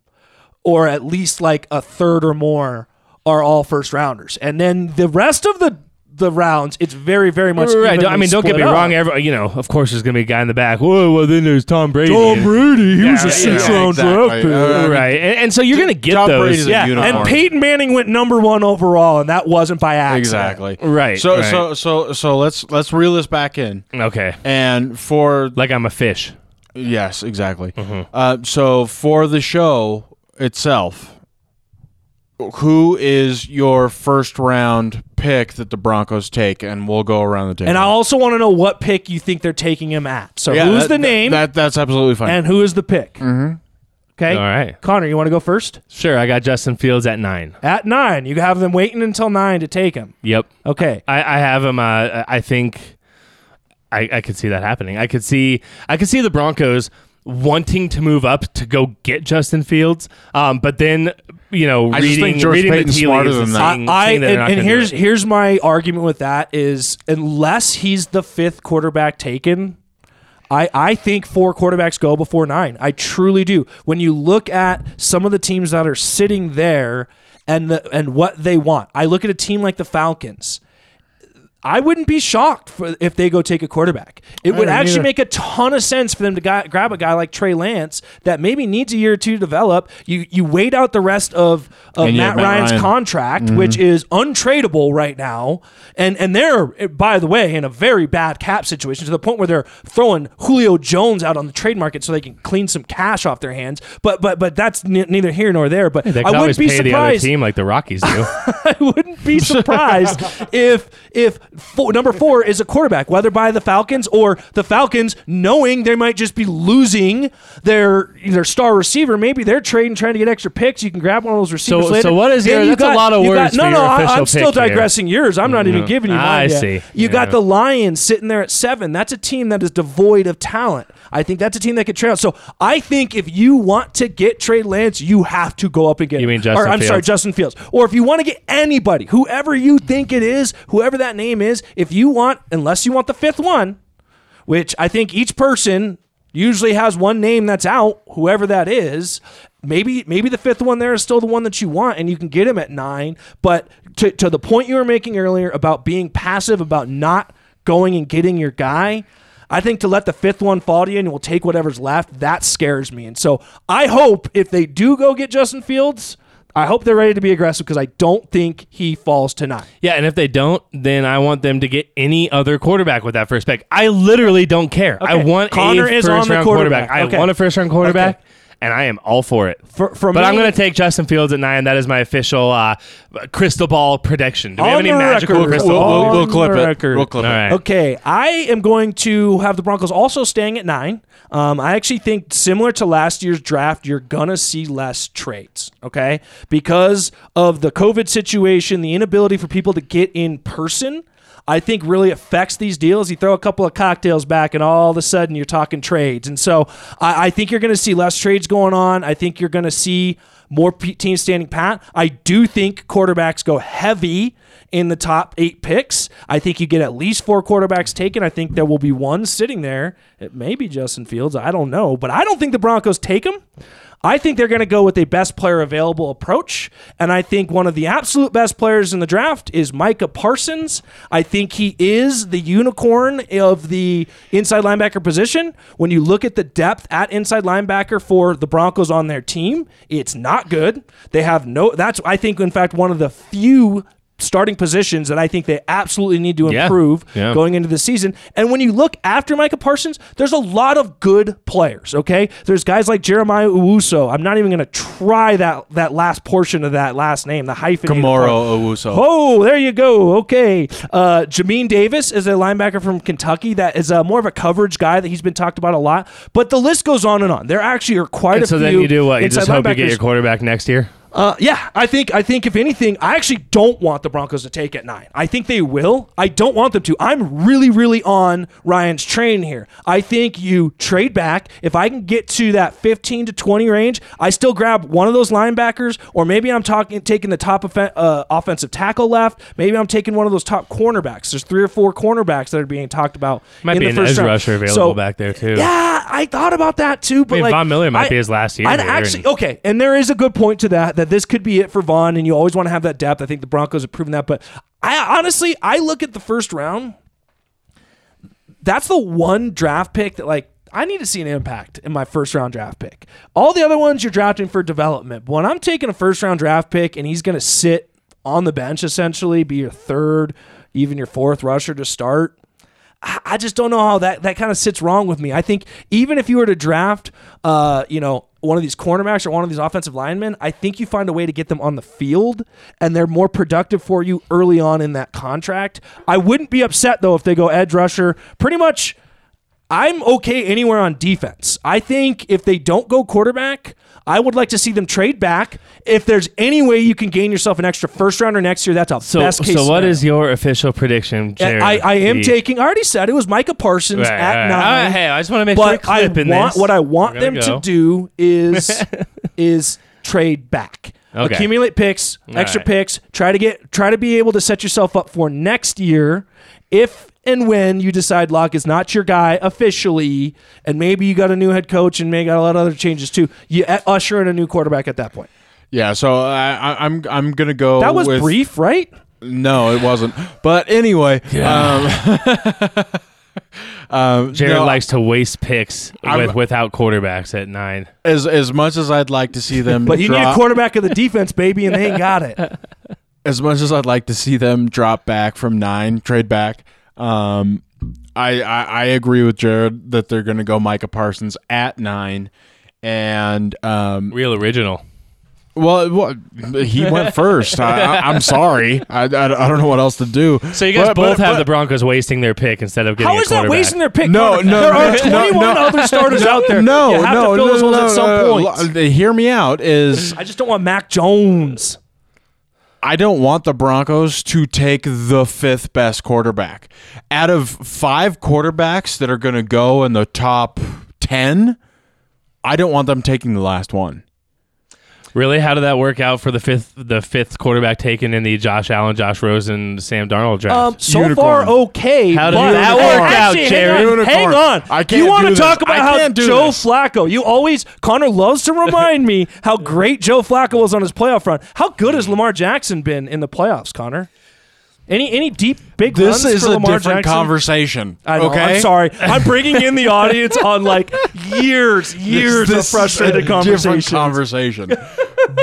or at least like a third or more, are all first rounders, and then the rest of the the rounds, it's very, very much Right. I mean, don't get me up. wrong. Every, you know, of course, there's going to be a guy in the back. Whoa, well, then there's Tom Brady. Tom Brady, he was Yeah, a six yeah, round exactly. draft pick. Uh, right. And, and so you're going to get Tom those. Brady's Yeah, unicorn. and Peyton Manning went number one overall, and that wasn't by accident. Exactly. Right, So right. so so so let's let's reel this back in. Okay. And for Like I'm a fish. yes, exactly. Mm-hmm. Uh, so for the show itself, who is your first round pick that the Broncos take? And we'll go around the table. And I also want to know what pick you think they're taking him at. So Yeah, who's that- the name That that's absolutely fine. and who is the pick? Mm-hmm. Okay. All right. Connor, you want to go first? Sure. I got Justin Fields at nine. At nine. You have them waiting until nine to take him. Yep. Okay. I, I have him. Uh, I think I, I could see that happening. I could see. I could see the Broncos wanting to move up to go get Justin Fields. Um, but then you know, I just reading think George reading Paton's the smarter than that. seeing- I seeing that and, and here's here's my argument with that is unless he's the fifth quarterback taken, I, I think four quarterbacks go before nine. I truly do. When you look at some of the teams that are sitting there and the, and what they want, I look at a team like the Falcons. I wouldn't be shocked for, if they go take a quarterback. It would wouldn't actually either. make a ton of sense for them to guy, grab a guy like Trey Lance that maybe needs a year or two to develop. You you wait out the rest of, of Matt, Matt Ryan's Ryan. contract, mm-hmm. which is untradeable right now, and and they're by the way in a very bad cap situation to the point where they're throwing Julio Jones out on the trade market so they can clean some cash off their hands. But but but that's n- neither here nor there. But They I wouldn't be pay the other surprised. team like the Rockies do. <laughs> I wouldn't be <laughs> surprised if if four, number four is a quarterback, whether by the Falcons or the Falcons knowing they might just be losing their their star receiver. Maybe they're trading, trying to get extra picks. You can grab one of those receivers. So- later. so what is your- you that's a lot of words no, for no, your I, I'm still pick here. digressing yours. I'm not even mm-hmm. giving you I yet. see. You got the Lions sitting there at seven. That's a team that is devoid of talent. I think that's a team that could trade out. So I think if you want to get Trey Lance, you have to go up and get You mean Justin or, I'm sorry, Fields? Justin Fields. Or if you want to get anybody, whoever you think it is, whoever that name is, if you want, unless you want the fifth one, which I think each person usually has one name that's out, whoever that is. Maybe maybe the fifth one there is still the one that you want, and you can get him at nine. But to, to the point you were making earlier about being passive, about not going and getting your guy, I think to let the fifth one fall to you and we'll take whatever's left, that scares me. And so I hope if they do go get Justin Fields, I hope they're ready to be aggressive because I don't think he falls to nine. Yeah, and if they don't, then I want them to get any other quarterback with that first pick. I literally don't care. I want Connor a is first on the round quarterback. I Okay. want a first round quarterback, Okay. And I am all for it. For, for But me, I'm going to take Justin Fields at nine. That is my official uh, crystal ball prediction. Do we have any the magical record. crystal We'll, ball? we'll, we'll clip it. record. We'll clip All it. right. Okay, I am going to have the Broncos also staying at nine. Um, I actually think similar to last year's draft, you're gonna see less trades. Okay, because of the COVID situation, the inability for people to get in person. I think really affects these deals. You throw a couple of cocktails back, and all of a sudden you're talking trades. And so I, I think you're going to see less trades going on. I think you're going to see more teams standing pat. I do think quarterbacks go heavy in the top eight picks. I think you get at least four quarterbacks taken. I think there will be one sitting there. It may be Justin Fields. I don't know. But I don't think the Broncos take him. I think they're going to go with a best player available approach. And I think one of the absolute best players in the draft is Micah Parsons. I think he is the unicorn of the inside linebacker position. When you look at the depth at inside linebacker for the Broncos on their team, it's not good. They have no, that's, I think, in fact, one of the few starting positions that I think they absolutely need to improve Yeah. going into the season. And when you look after Micah Parsons, there's a lot of good players. Okay, there's guys like Jeremiah Owusu. I'm not even going to try that that last portion of that last name, the hyphen. Kamoro Owusu. Oh, there you go. Okay. Uh, Jamin Davis is a linebacker from Kentucky that is uh, more of a coverage guy that he's been talked about a lot. But the list goes on and on. There actually are quite And a so few. then you do what? You just hope you get your quarterback next year. Uh, yeah, I think I think if anything, I actually don't want the Broncos to take at nine. I think they will. I don't want them to. I'm really, really on Ryan's train here. I think you trade back. If I can get to that 15 to 20 range, I still grab one of those linebackers, or maybe I'm talking taking the top offen- uh, offensive tackle left. Maybe I'm taking one of those top cornerbacks. There's three or four cornerbacks that are being talked about. Might in be the an edge round. rusher available So, back there too. yeah, I thought about that too, but I mean, like Von Miller might I- be his last year I'd actually okay, and there is a good point to that that this could be it for Von, and you always want to have that depth. I think the Broncos have proven that, but I honestly I look at the first round. That's the one draft pick that like I need to see an impact in my first round draft pick. All the other ones you're drafting for development. But when I'm taking a first round draft pick and he's going to sit on the bench essentially, be your third, even your fourth rusher to start. I just don't know how that, that kind of sits wrong with me. I think even if you were to draft, uh, you know, one of these cornerbacks or one of these offensive linemen, I think you find a way to get them on the field and they're more productive for you early on in that contract. I wouldn't be upset though if they go edge rusher. Pretty much, I'm okay anywhere on defense. I think if they don't go quarterback, I would like to see them trade back. If there's any way you can gain yourself an extra first rounder next year, that's a So, best case. so what scenario. is your official prediction, Jared? I, I am taking. I already said it was Micah Parsons Right, at right. nine. Right, hey, I just want to make sure I clip in want this. what I want them gonna do is <laughs> is trade back. Okay. Accumulate picks, extra right. picks. Try to get try to be able to set yourself up for next year if and when you decide Lock is not your guy officially, and maybe you got a new head coach and may got a lot of other changes too. You uh, usher in a new quarterback at that point. Yeah, so I, I, I'm I'm gonna go. That was with, brief, right? No, it wasn't. But anyway, um, <laughs> um, Jared no, likes to waste picks I'm- with without quarterbacks at nine. as as much as I'd like to see <laughs> them, But you need a quarterback of the defense, baby, and they ain't got it. <laughs> as much as I'd like to see them drop back from nine, trade back. Um, I, I I agree with Jared that they're gonna go Micah Parsons at nine, and um, Real original. Well, well, he went <laughs> first. I, I, I'm sorry. I, I, I don't know what else to do. So you guys But- both but- have but- the Broncos wasting their pick instead of getting How a is that wasting their pick? No, Connor? no, there are 21 no, other starters out there. No, you have no, to fill no, those no, ones no, at some no, point. no. Hear me out. Is I just don't want Mac Jones. I don't want the Broncos to take the fifth best quarterback. Out of five quarterbacks that are going to go in the top 10, I don't want them taking the last one. Really? How did that work out for the fifth the fifth quarterback taken in the Josh Allen, Josh Rosen, Sam Darnold draft? Um, so Unicorn. far, okay. How did but- that Hey, work out, actually, Jared? Hang on. Hang on. I can't you want to talk about how Joe this. Flacco? You always Connor loves to remind me how great Joe Flacco was on his playoff run. How good has Lamar Jackson been in the playoffs, Connor? Any any deep big This runs is for a Lamar different Jackson? conversation. I know, okay? I'm sorry. <laughs> I'm bringing in the audience on like years, years This of is frustrated a different conversations. conversation.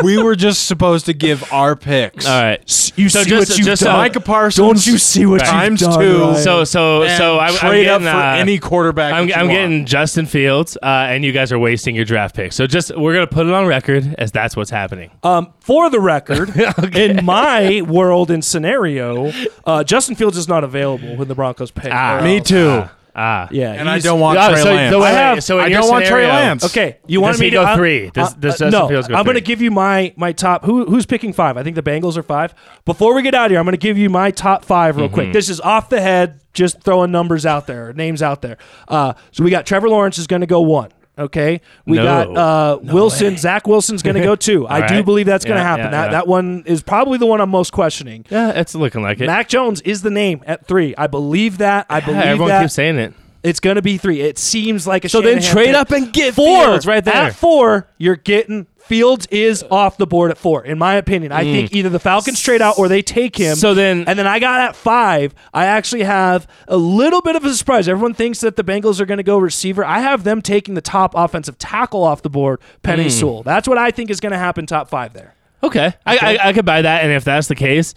we were just supposed to give our picks. All right. you So see just- what you've just, done. uh, Micah Parsons. Don't you see what times you've done? two. Ryan? So so and so I, I'm getting up for uh, any quarterback. I'm, I'm getting Justin Fields, uh, and you guys are wasting your draft pick. So just we're gonna put it on record as that's what's happening. Um, for the record, <laughs> in my world and scenario, uh, Justin Fields is not available when the Broncos pick. Ah. Me too. Ah, ah. Yeah, and I he's- don't want Oh, Trey so Lance. the way- I have- so in I your don't want Trey scenario- Lance. Okay, you Does want he me go to uh, three? Does- uh, does uh, Justin no, Fields go I'm going to three? give you my my top. Who who's picking five? I think the Bengals are five. Before we get out of here, I'm going to give you my top five real Mm-hmm. quick. This is off the head, just throwing numbers out there, names out there. Uh, so we got Trevor Lawrence is going to go one. Okay, we No. got uh, Wilson. Zach Wilson's going to go too. <laughs> I do believe that's going to happen. yeah, that yeah. that one is probably the one I'm most questioning. Yeah, it's looking like it. Mac Jones is the name at three. I believe that. I Yeah, believe everyone that. keeps saying it. It's going to be three. It seems like a So then trade pick. up and get four. Fields right there. At four, you're getting Fields is off the board at four. In my opinion, I think either the Falcons trade out or they take him. Mm. So then- and then I got at five. I actually have a little bit of a surprise. Everyone thinks that the Bengals are going to go receiver. I have them taking the top offensive tackle off the board, Penei Mm. Sewell. That's what I think is going to happen. Top five there. Okay, I, I I could buy that, and if that's the case,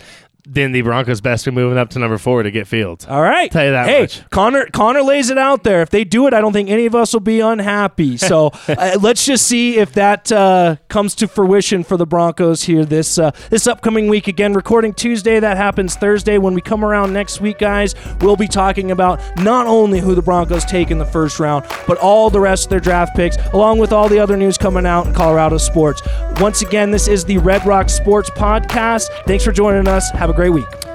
then the Broncos best are moving up to number four to get Fields. All right. Tell you that hey, much. Connor Connor lays it out there. If they do it, I don't think any of us will be unhappy. <laughs> So uh, let's just see if that uh, comes to fruition for the Broncos here this uh, this upcoming week. Again, recording Tuesday. That happens Thursday. When we come around next week, guys, we'll be talking about not only who the Broncos take in the first round, but all the rest of their draft picks, along with all the other news coming out in Colorado sports. Once again, this is the Red Rock Sports Podcast. Thanks for joining us. Have a great week.